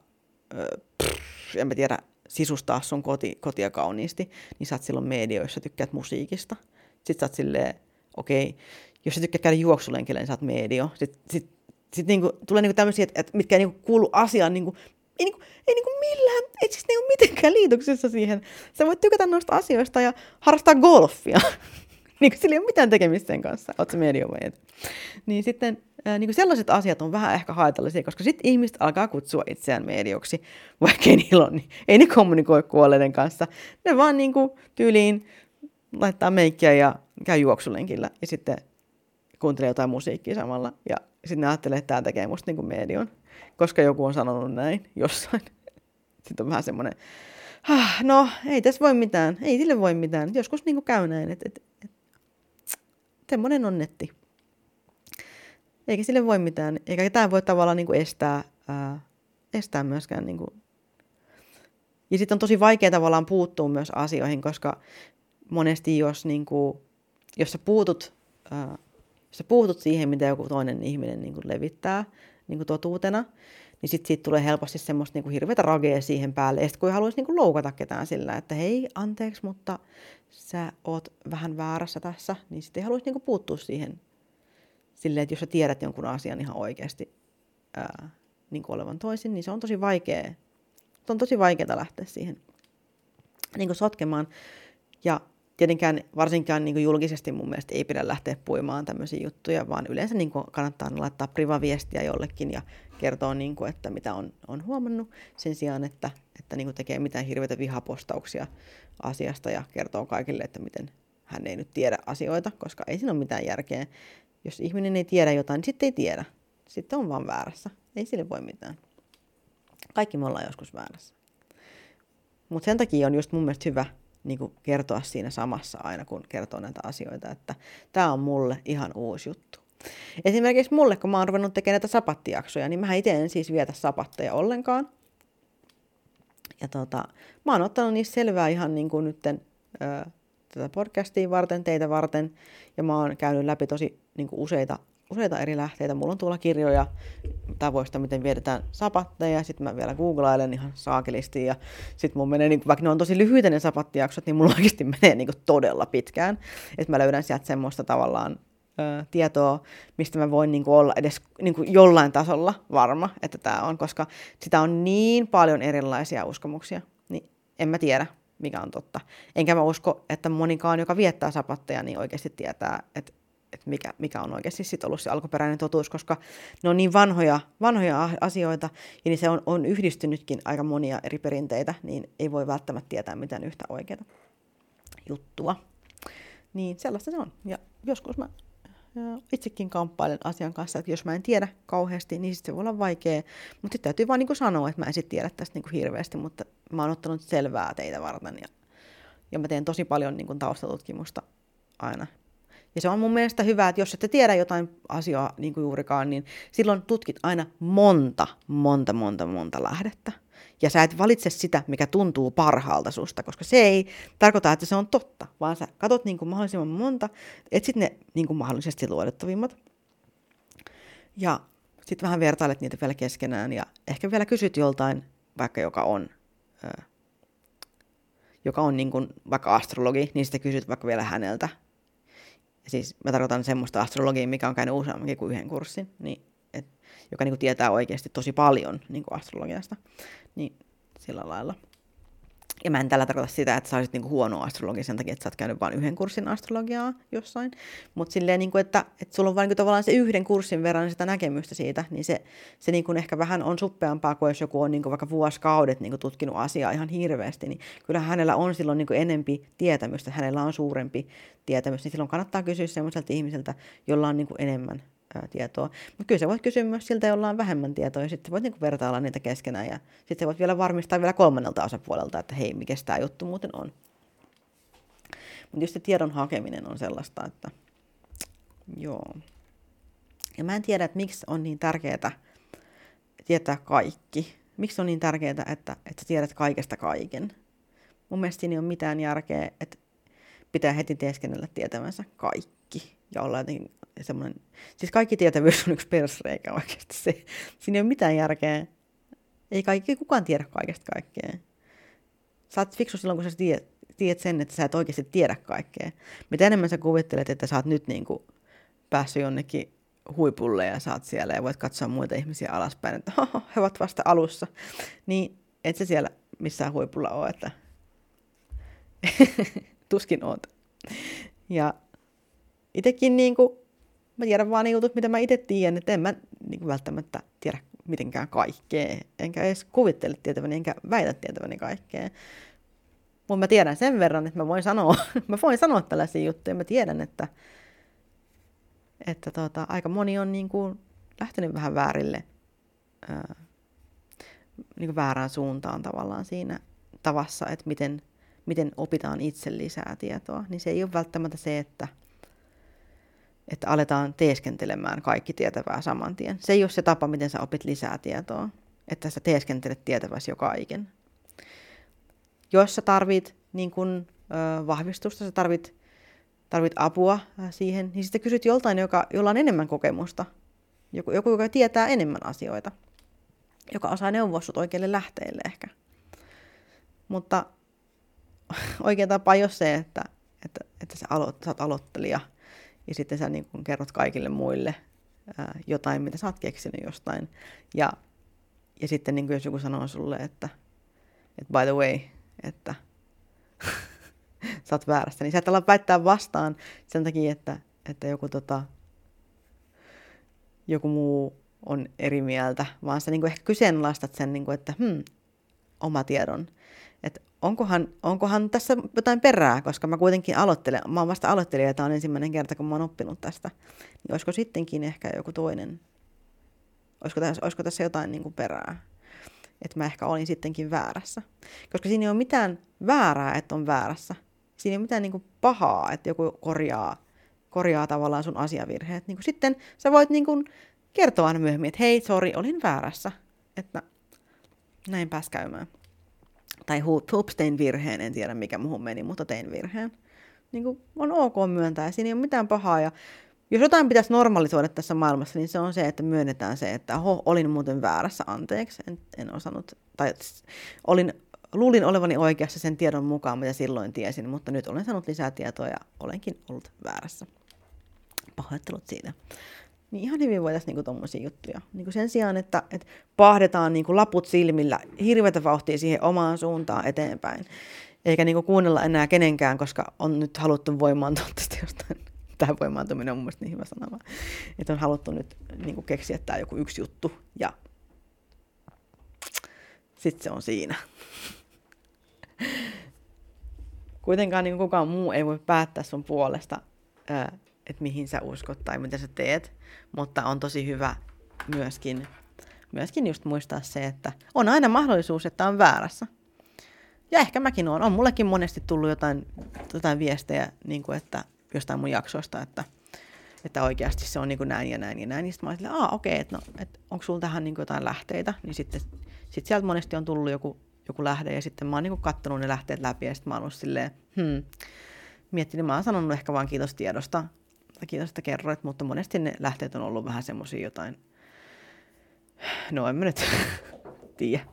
ää, pff, en mä tiedä, sisustaa sun koti, kotia kauniisti, niin sä oot silloin medioissa, tykkäät musiikista. Sitten sä oot silleen, okei, okay, jos sä tykkäät käydä juoksulenkille, niin sä oot medio. Sitten sit, sit niinku, tulee niinku tämmöisiä, että, että mitkä niinku kuulu asiaan, niinku, ei, niinku, ei niinku millään, ei siis niinku mitenkään liitoksessa siihen. Sä voit tykätä noista asioista ja harrastaa golfia. *laughs* niin sillä ei ole mitään tekemistä sen kanssa, ootko medium vai et. Niin sitten ää, niin sellaiset asiat on vähän ehkä haitallisia, koska sitten ihmiset alkaa kutsua itseään medioksi, vaikka ei niillä on, niin ei ne kommunikoi kuolleiden kanssa. Ne vaan niin kuin, tyyliin laittaa meikkiä ja käy juoksulenkillä ja sitten kuuntelee jotain musiikkia samalla. Ja sitten ajattelee, että tämä tekee musta niin kuin medion, koska joku on sanonut näin jossain. *laughs* Sitten on vähän semmoinen, no ei tässä voi mitään, ei sille voi mitään. Joskus niin kuin käy näin, että, että semmoinen on netti. Eikä sille voi mitään, eikä tämä voi tavallaan niin kuin estää, ää, estää myöskään. Niin kuin. Ja sitten on tosi vaikea tavallaan puuttua myös asioihin, koska monesti jos, niin kuin, jos sä puutut, ää, jos sä puutut siihen, mitä joku toinen ihminen niin kuin levittää niin kuin totuutena, niin sitten siitä tulee helposti semmoista niin kuin hirveätä ragea siihen päälle. Ja sitten kun haluaisi niin kuin loukata ketään sillä, että hei, anteeksi, mutta sä oot vähän väärässä tässä, niin sitten ei haluaisi niin kuin puuttua siihen silleen, että jos sä tiedät jonkun asian ihan oikeasti ää, niin kuin olevan toisin, niin se on tosi vaikea. On tosi vaikeaa lähteä siihen niin kuin sotkemaan. Ja tietenkään varsinkaan niin kuin julkisesti mun mielestä ei pidä lähteä puimaan tämmöisiä juttuja, vaan yleensä niin kuin kannattaa laittaa privaviestiä jollekin ja kertoa, niin kuin, että mitä on, on huomannut sen sijaan, että, että niin kuin tekee mitään hirveitä vihapostauksia asiasta ja kertoo kaikille, että miten hän ei nyt tiedä asioita, koska ei siinä ole mitään järkeä. Jos ihminen ei tiedä jotain, niin sitten ei tiedä. Sitten on vaan väärässä. Ei sille voi mitään. Kaikki me ollaan joskus väärässä. Mutta sen takia on just mun mielestä hyvä niin kuin kertoa siinä samassa aina, kun kertoo näitä asioita, että tämä on mulle ihan uusi juttu. Esimerkiksi mulle, kun mä oon ruvennut tekemään näitä sapattijaksoja, niin mä itse en siis vietä sapatteja ollenkaan. Ja tota, mä oon ottanut niistä selvää ihan niin kuin nytten, ö, tätä podcastia varten, teitä varten, ja mä oon käynyt läpi tosi niin kuin useita useita eri lähteitä. Mulla on tuolla kirjoja tavoista, miten vietetään sapatteja, sitten mä vielä googlailen ihan saakelisti, ja sitten mun menee, niin, vaikka ne on tosi lyhyitä ne sapattijaksot, niin mulla oikeasti menee niin todella pitkään, että mä löydän sieltä semmoista tavallaan ö, tietoa, mistä mä voin niin kuin olla edes niin kuin jollain tasolla varma, että tämä on, koska sitä on niin paljon erilaisia uskomuksia, niin en mä tiedä, mikä on totta. Enkä mä usko, että monikaan, joka viettää sapatteja, niin oikeasti tietää, että että mikä, mikä on oikeasti sit ollut se alkuperäinen totuus, koska ne on niin vanhoja, vanhoja asioita ja niin se on, on yhdistynytkin aika monia eri perinteitä, niin ei voi välttämättä tietää mitään yhtä oikeaa juttua. Niin sellaista se on. Ja joskus mä itsekin kamppailen asian kanssa, että jos mä en tiedä kauheasti, niin sit se voi olla vaikea. Mutta sitten täytyy vaan niin sanoa, että mä en sitten tiedä tästä niin hirveästi, mutta mä oon ottanut selvää teitä varten. Ja, ja mä teen tosi paljon niin taustatutkimusta aina Ja se on mun mielestä hyvä, että jos ette tiedä jotain asiaa niin kuin juurikaan, niin silloin tutkit aina monta, monta, monta, monta lähdettä. Ja sä et valitse sitä, mikä tuntuu parhaalta susta, koska se ei tarkoita, että se on totta, vaan sä katot niin kuin mahdollisimman monta, etsit ne niin kuin mahdollisesti luotettavimmat. Ja sitten vähän vertailet niitä vielä keskenään ja ehkä vielä kysyt joltain, vaikka joka on, joka on niin kuin vaikka astrologi, niin sitten kysyt vaikka vielä häneltä. Siis mä tarkoitan semmoista astrologiaa, mikä on käynyt useammankin kuin yhden kurssin, niin, et, joka niin kuin tietää oikeasti tosi paljon niin kuin astrologiasta. Niin sillä lailla. Ja mä en tällä tarkoita sitä, että sä olisit niinku huono astrologi sen takia, että sä oot käynyt vain yhden kurssin astrologiaa jossain. Mutta silleen, niinku, että, että sulla on vain niinku tavallaan se yhden kurssin verran sitä näkemystä siitä, niin se, se niinku ehkä vähän on suppeampaa kuin jos joku on niinku vaikka vuosikaudet niinku tutkinut asiaa ihan hirveästi. Niin kyllä hänellä on silloin niinku enempi tietämystä, hänellä on suurempi tietämys. Niin silloin kannattaa kysyä semmoiselta ihmiseltä, jolla on niinku enemmän tietoa. Mutta kyllä sä voit kysyä myös siltä, jolla on vähemmän tietoa, ja sitten voit niinku vertailla niitä keskenään, ja sitten voit vielä varmistaa vielä kolmannelta osapuolelta, että hei, mikä tämä juttu muuten on. Mutta just se tiedon hakeminen on sellaista, että joo. Ja mä en tiedä, että miksi on niin tärkeää tietää kaikki. Miksi on niin tärkeää, että, että tiedät kaikesta kaiken. Mun mielestä siinä ei ole mitään järkeä, että pitää heti teeskennellä tietämänsä kaikki ja olla jotenkin semmoinen, siis kaikki tietävyys on yksi persreikä oikeasti. Se, siinä ei ole mitään järkeä. Ei kaikki, kukaan tiedä kaikesta kaikkea. Sä oot fiksu silloin, kun sä tiedät, tiedät sen, että sä et oikeasti tiedä kaikkea. Mitä enemmän sä kuvittelet, että sä oot nyt niin kuin päässyt jonnekin huipulle ja oot siellä ja voit katsoa muita ihmisiä alaspäin, että he ovat vasta alussa, niin et sä siellä missään huipulla ole, että *laughs* tuskin oot. Ja itekin niin kuin, mä tiedän vaan ne jutut, mitä mä itse tiedän, että en mä niin välttämättä tiedä mitenkään kaikkea, enkä edes kuvittele tietäväni, enkä väitä tietäväni kaikkea. Mutta mä tiedän sen verran, että mä voin sanoa, *laughs* mä voin sanoa tällaisia juttuja. Mä tiedän, että, että tota, aika moni on niin kuin lähtenyt vähän väärille, ää, niin kuin väärään suuntaan tavallaan siinä tavassa, että miten, miten opitaan itse lisää tietoa. Niin se ei ole välttämättä se, että – että aletaan teeskentelemään kaikki tietävää saman tien. Se ei ole se tapa, miten sä opit lisää tietoa, että sä teeskentelet tietäväsi jo kaiken. Jos sä tarvit niin kun, ö, vahvistusta, sä tarvit, tarvit apua siihen, niin sitten kysyt joltain, joka, jolla on enemmän kokemusta. Joku, joku, joka tietää enemmän asioita. Joka osaa neuvoa sut oikeille lähteille ehkä. Mutta *laughs* oikea tapa ei ole se, että, että, että sä, aloit, sä oot aloittelija – ja sitten sä niin kun kerrot kaikille muille ää, jotain, mitä sä oot keksinyt jostain. Ja, ja sitten niin jos joku sanoo sulle, että, että by the way, että *laughs* sä oot väärässä, niin sä et ala väittää vastaan sen takia, että, että joku, tota, joku muu on eri mieltä, vaan sä niin ehkä kyseenalaistat sen, niin kuin, että hmm, oma tiedon onkohan, onkohan tässä jotain perää, koska mä kuitenkin aloittelen, mä oon vasta aloittelija ja tämä on ensimmäinen kerta, kun mä oon oppinut tästä, niin olisiko sittenkin ehkä joku toinen, olisiko tässä, olisiko tässä jotain niin kuin perää, että mä ehkä olin sittenkin väärässä. Koska siinä ei ole mitään väärää, että on väärässä. Siinä ei ole mitään niin kuin pahaa, että joku korjaa, korjaa tavallaan sun asiavirheet. Niin kuin sitten sä voit niin kuin kertoa aina myöhemmin, että hei, sori, olin väärässä. Että näin pääs käymään tai hups, tein virheen, en tiedä mikä muuhun meni, mutta tein virheen. Niin kuin on ok myöntää, siinä ei ole mitään pahaa. Ja jos jotain pitäisi normalisoida tässä maailmassa, niin se on se, että myönnetään se, että oho, olin muuten väärässä, anteeksi, en, en osannut, tai olin, luulin olevani oikeassa sen tiedon mukaan, mitä silloin tiesin, mutta nyt olen saanut lisää tietoa ja olenkin ollut väärässä. Pahoittelut siitä. Niin ihan hyvin voitaisiin niinku tuommoisia juttuja. Niinku sen sijaan, että, että pahdetaan niinku laput silmillä hirveätä vauhtia siihen omaan suuntaan eteenpäin. Eikä niinku kuunnella enää kenenkään, koska on nyt haluttu voimaantua tästä jostain. Tämä voimaantuminen on mun mielestä niin hyvä sana. Että on haluttu nyt niinku keksiä tämä joku yksi juttu ja sitten se on siinä. Kuitenkaan niin kukaan muu ei voi päättää sun puolesta, että mihin sä uskot tai mitä sä teet, mutta on tosi hyvä myöskin, myöskin just muistaa se, että on aina mahdollisuus, että on väärässä. Ja ehkä mäkin olen. On mullekin monesti tullut jotain, jotain viestejä, niin kuin että, jostain mun jaksoista, että, että oikeasti se on niin kuin näin ja näin ja näin. Niin sitten mä olin silleen, aa okei, okay, että no, et onko sulla tähän niin kuin jotain lähteitä? Niin sitten sit sieltä monesti on tullut joku, joku lähde ja sitten mä oon niin kuin kattonut ne lähteet läpi ja sitten mä oon ollut silleen, hmm, miettinyt, mä oon sanonut ehkä vaan kiitos tiedosta, kiitos, että kerroit, mutta monesti ne lähteet on ollut vähän semmoisia jotain, *sighs* no en mä nyt *laughs* tiedä,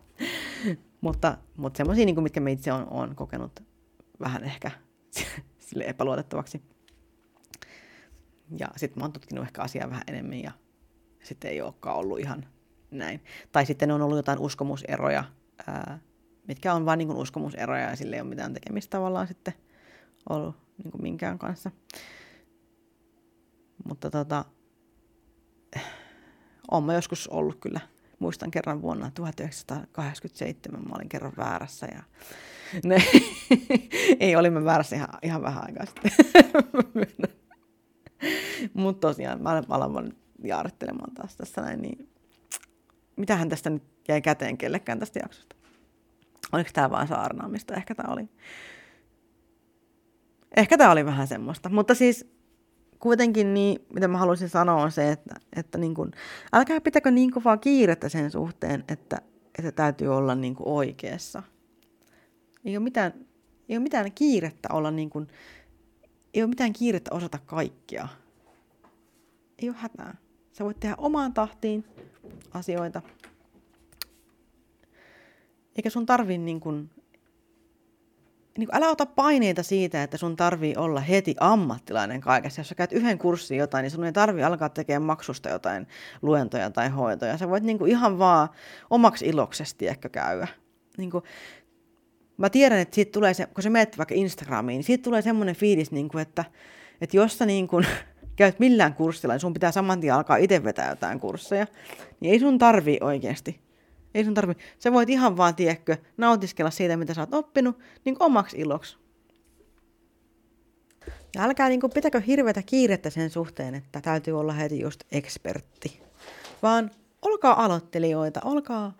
mutta, mutta semmoisia, niin mitkä me itse on, on kokenut vähän ehkä *laughs* sille epäluotettavaksi. Ja sitten mä oon tutkinut ehkä asiaa vähän enemmän ja sitten ei olekaan ollut ihan näin. Tai sitten on ollut jotain uskomuseroja, ää, mitkä on vain niin uskomuseroja ja sille ei ole mitään tekemistä tavallaan sitten ollut niin minkään kanssa. Mutta tota, olen mä joskus ollut kyllä, muistan kerran vuonna 1987, mä olin kerran väärässä ja ne, *laughs* ei, olimme väärässä ihan, ihan vähän aikaa sitten. *laughs* Mutta tosiaan, mä alan jaarittelemaan taas tässä näin, niin mitähän tästä nyt jäi käteen kellekään tästä jaksosta? Oliko tämä vaan saarnaamista? Ehkä tämä oli. Ehkä tämä oli vähän semmoista. Mutta siis kuitenkin niin, mitä mä haluaisin sanoa on se, että, että niin kun, älkää pitäkö niin kovaa kiirettä sen suhteen, että, että täytyy olla niin kuin oikeassa. Ei ole mitään, ei ole mitään kiirettä olla niin kuin, ei ole mitään kiirettä osata kaikkea. Ei ole hätää. Sä voit tehdä omaan tahtiin asioita. Eikä sun tarvi niin kuin niin älä ota paineita siitä, että sun tarvii olla heti ammattilainen kaikessa. Jos sä käyt yhden kurssin jotain, niin sun ei tarvi alkaa tekemään maksusta jotain luentoja tai hoitoja. Sä voit niin kuin, ihan vaan omaksi iloksesti ehkä käydä. Niin kuin, mä tiedän, että siitä tulee se, kun sä menet vaikka Instagramiin, niin siitä tulee semmoinen fiilis, niin kuin, että, että jos sä niin kuin, *laughs* käyt millään kurssilla, niin sun pitää saman tien alkaa itse vetää jotain kursseja, niin ei sun tarvii oikeasti ei sun tarvi. Sä voit ihan vaan, tiedätkö, nautiskella siitä, mitä sä oot oppinut, niin omaksi iloksi. Ja älkää niin kuin, pitäkö hirveätä kiirettä sen suhteen, että täytyy olla heti just ekspertti. Vaan olkaa aloittelijoita, olkaa,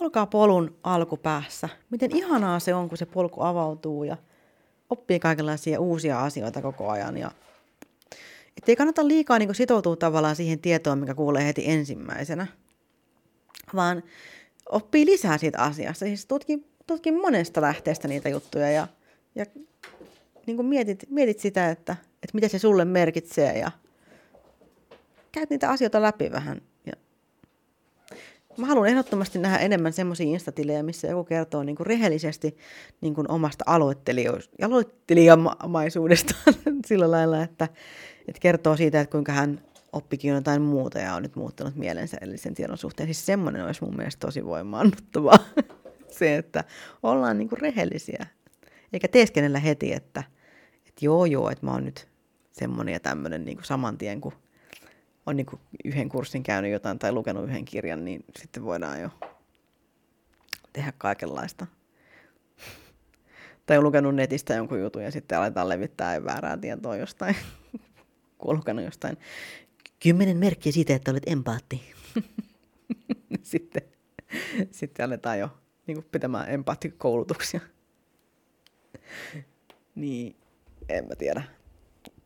olkaa polun alkupäässä. Miten ihanaa se on, kun se polku avautuu ja oppii kaikenlaisia uusia asioita koko ajan. Ja että ei kannata liikaa niin sitoutua tavallaan siihen tietoon, mikä kuulee heti ensimmäisenä, vaan oppii lisää siitä asiasta. Siis tutki, tutki monesta lähteestä niitä juttuja ja, ja niin kuin mietit, mietit sitä, että, että mitä se sulle merkitsee ja käyt niitä asioita läpi vähän. Ja mä haluan ehdottomasti nähdä enemmän semmoisia instatilejä, missä joku kertoo niin kuin rehellisesti niin kuin omasta aloittelijamaisuudestaan *laughs* sillä lailla, että, että kertoo siitä, että kuinka hän oppikin jotain muuta ja on nyt muuttanut mielensä edellisen tiedon suhteen. Siis semmoinen olisi mun mielestä tosi voimaannuttavaa. *laughs* se, että ollaan niinku rehellisiä. Eikä teeskennellä heti, että, että joo joo, että mä oon nyt semmoinen ja tämmöinen niinku saman tien, kun on niinku yhden kurssin käynyt jotain tai lukenut yhden kirjan, niin sitten voidaan jo tehdä kaikenlaista. tai on lukenut netistä jonkun jutun ja sitten aletaan levittää väärää tietoa jostain, *laughs* kun on lukenut jostain Kymmenen merkkiä siitä, että olet empaatti. *laughs* sitten, sitten aletaan jo niin kuin pitämään empaattikoulutuksia. niin, en mä tiedä.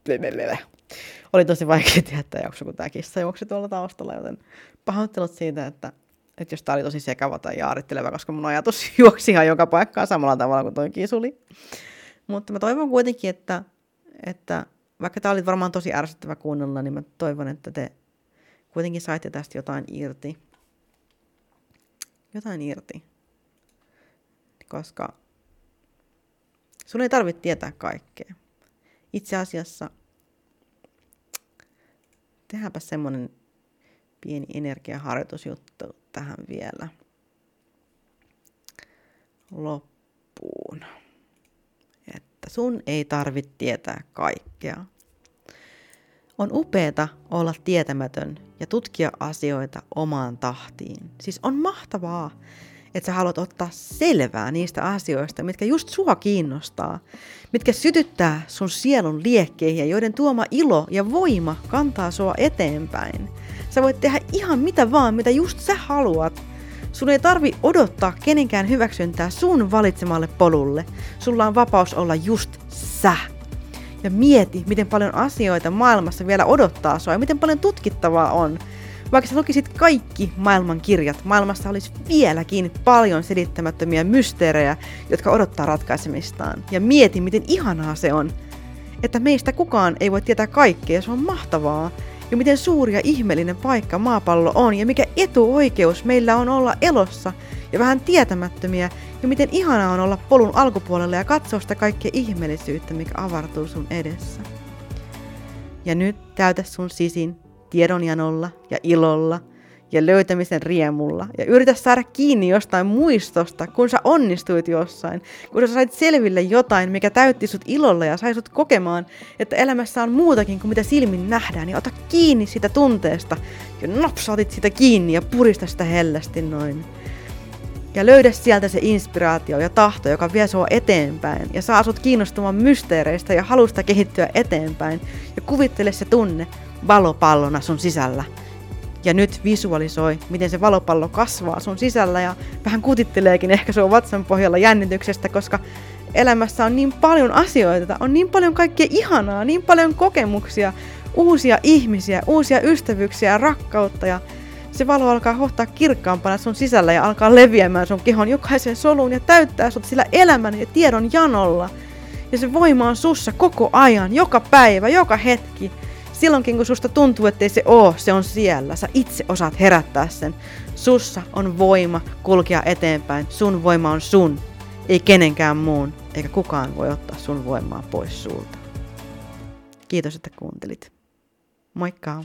Lelele. Oli tosi vaikea tämä jakso, kun tämä kissa juoksi tuolla taustalla, joten pahoittelut siitä, että, että jos tämä oli tosi sekava tai jaaritteleva, koska mun ajatus *laughs* juoksi ihan joka paikkaan samalla tavalla kuin toi kisuli. Mutta mä toivon kuitenkin, että, että vaikka tämä oli varmaan tosi ärsyttävä kuunnella, niin mä toivon, että te kuitenkin saitte tästä jotain irti. Jotain irti. Koska sun ei tarvitse tietää kaikkea. Itse asiassa tehdäänpä semmonen pieni energiaharjoitusjuttu tähän vielä loppuun että sun ei tarvitse tietää kaikkea. On upeeta olla tietämätön ja tutkia asioita omaan tahtiin. Siis on mahtavaa, että sä haluat ottaa selvää niistä asioista, mitkä just sua kiinnostaa, mitkä sytyttää sun sielun liekkeihin ja joiden tuoma ilo ja voima kantaa sua eteenpäin. Sä voit tehdä ihan mitä vaan, mitä just sä haluat – Sun ei tarvi odottaa kenenkään hyväksyntää sun valitsemalle polulle. Sulla on vapaus olla just sä. Ja mieti, miten paljon asioita maailmassa vielä odottaa sua ja miten paljon tutkittavaa on. Vaikka sä lukisit kaikki maailman kirjat, maailmassa olisi vieläkin paljon selittämättömiä mysteerejä, jotka odottaa ratkaisemistaan. Ja mieti, miten ihanaa se on, että meistä kukaan ei voi tietää kaikkea, se on mahtavaa. Ja miten suuri ja ihmeellinen paikka maapallo on ja mikä etuoikeus meillä on olla elossa ja vähän tietämättömiä ja miten ihanaa on olla polun alkupuolella ja katsoa sitä kaikkea ihmeellisyyttä, mikä avartuu sun edessä. Ja nyt täytä sun sisin tiedonjanolla ja ilolla ja löytämisen riemulla. Ja yritä saada kiinni jostain muistosta, kun sä onnistuit jossain. Kun sä sait selville jotain, mikä täytti sut ilolla ja sai sut kokemaan, että elämässä on muutakin kuin mitä silmin nähdään. Ja ota kiinni sitä tunteesta ja napsautit sitä kiinni ja purista sitä hellästi noin. Ja löydä sieltä se inspiraatio ja tahto, joka vie sua eteenpäin ja saa sut kiinnostumaan mysteereistä ja halusta kehittyä eteenpäin. Ja kuvittele se tunne, valopallona sun sisällä. Ja nyt visualisoi, miten se valopallo kasvaa sun sisällä ja vähän kutitteleekin ehkä sun vatsan pohjalla jännityksestä, koska elämässä on niin paljon asioita, on niin paljon kaikkea ihanaa, niin paljon kokemuksia, uusia ihmisiä, uusia ystävyyksiä ja rakkautta ja se valo alkaa hohtaa kirkkaampana sun sisällä ja alkaa leviämään sun kehon jokaiseen soluun ja täyttää sut sillä elämän ja tiedon janolla. Ja se voima on sussa koko ajan, joka päivä, joka hetki. Silloinkin kun susta tuntuu, ettei se oo, se on siellä. Sä itse osaat herättää sen. Sussa on voima kulkea eteenpäin. Sun voima on sun, ei kenenkään muun, eikä kukaan voi ottaa sun voimaa pois sulta. Kiitos, että kuuntelit. Moikka!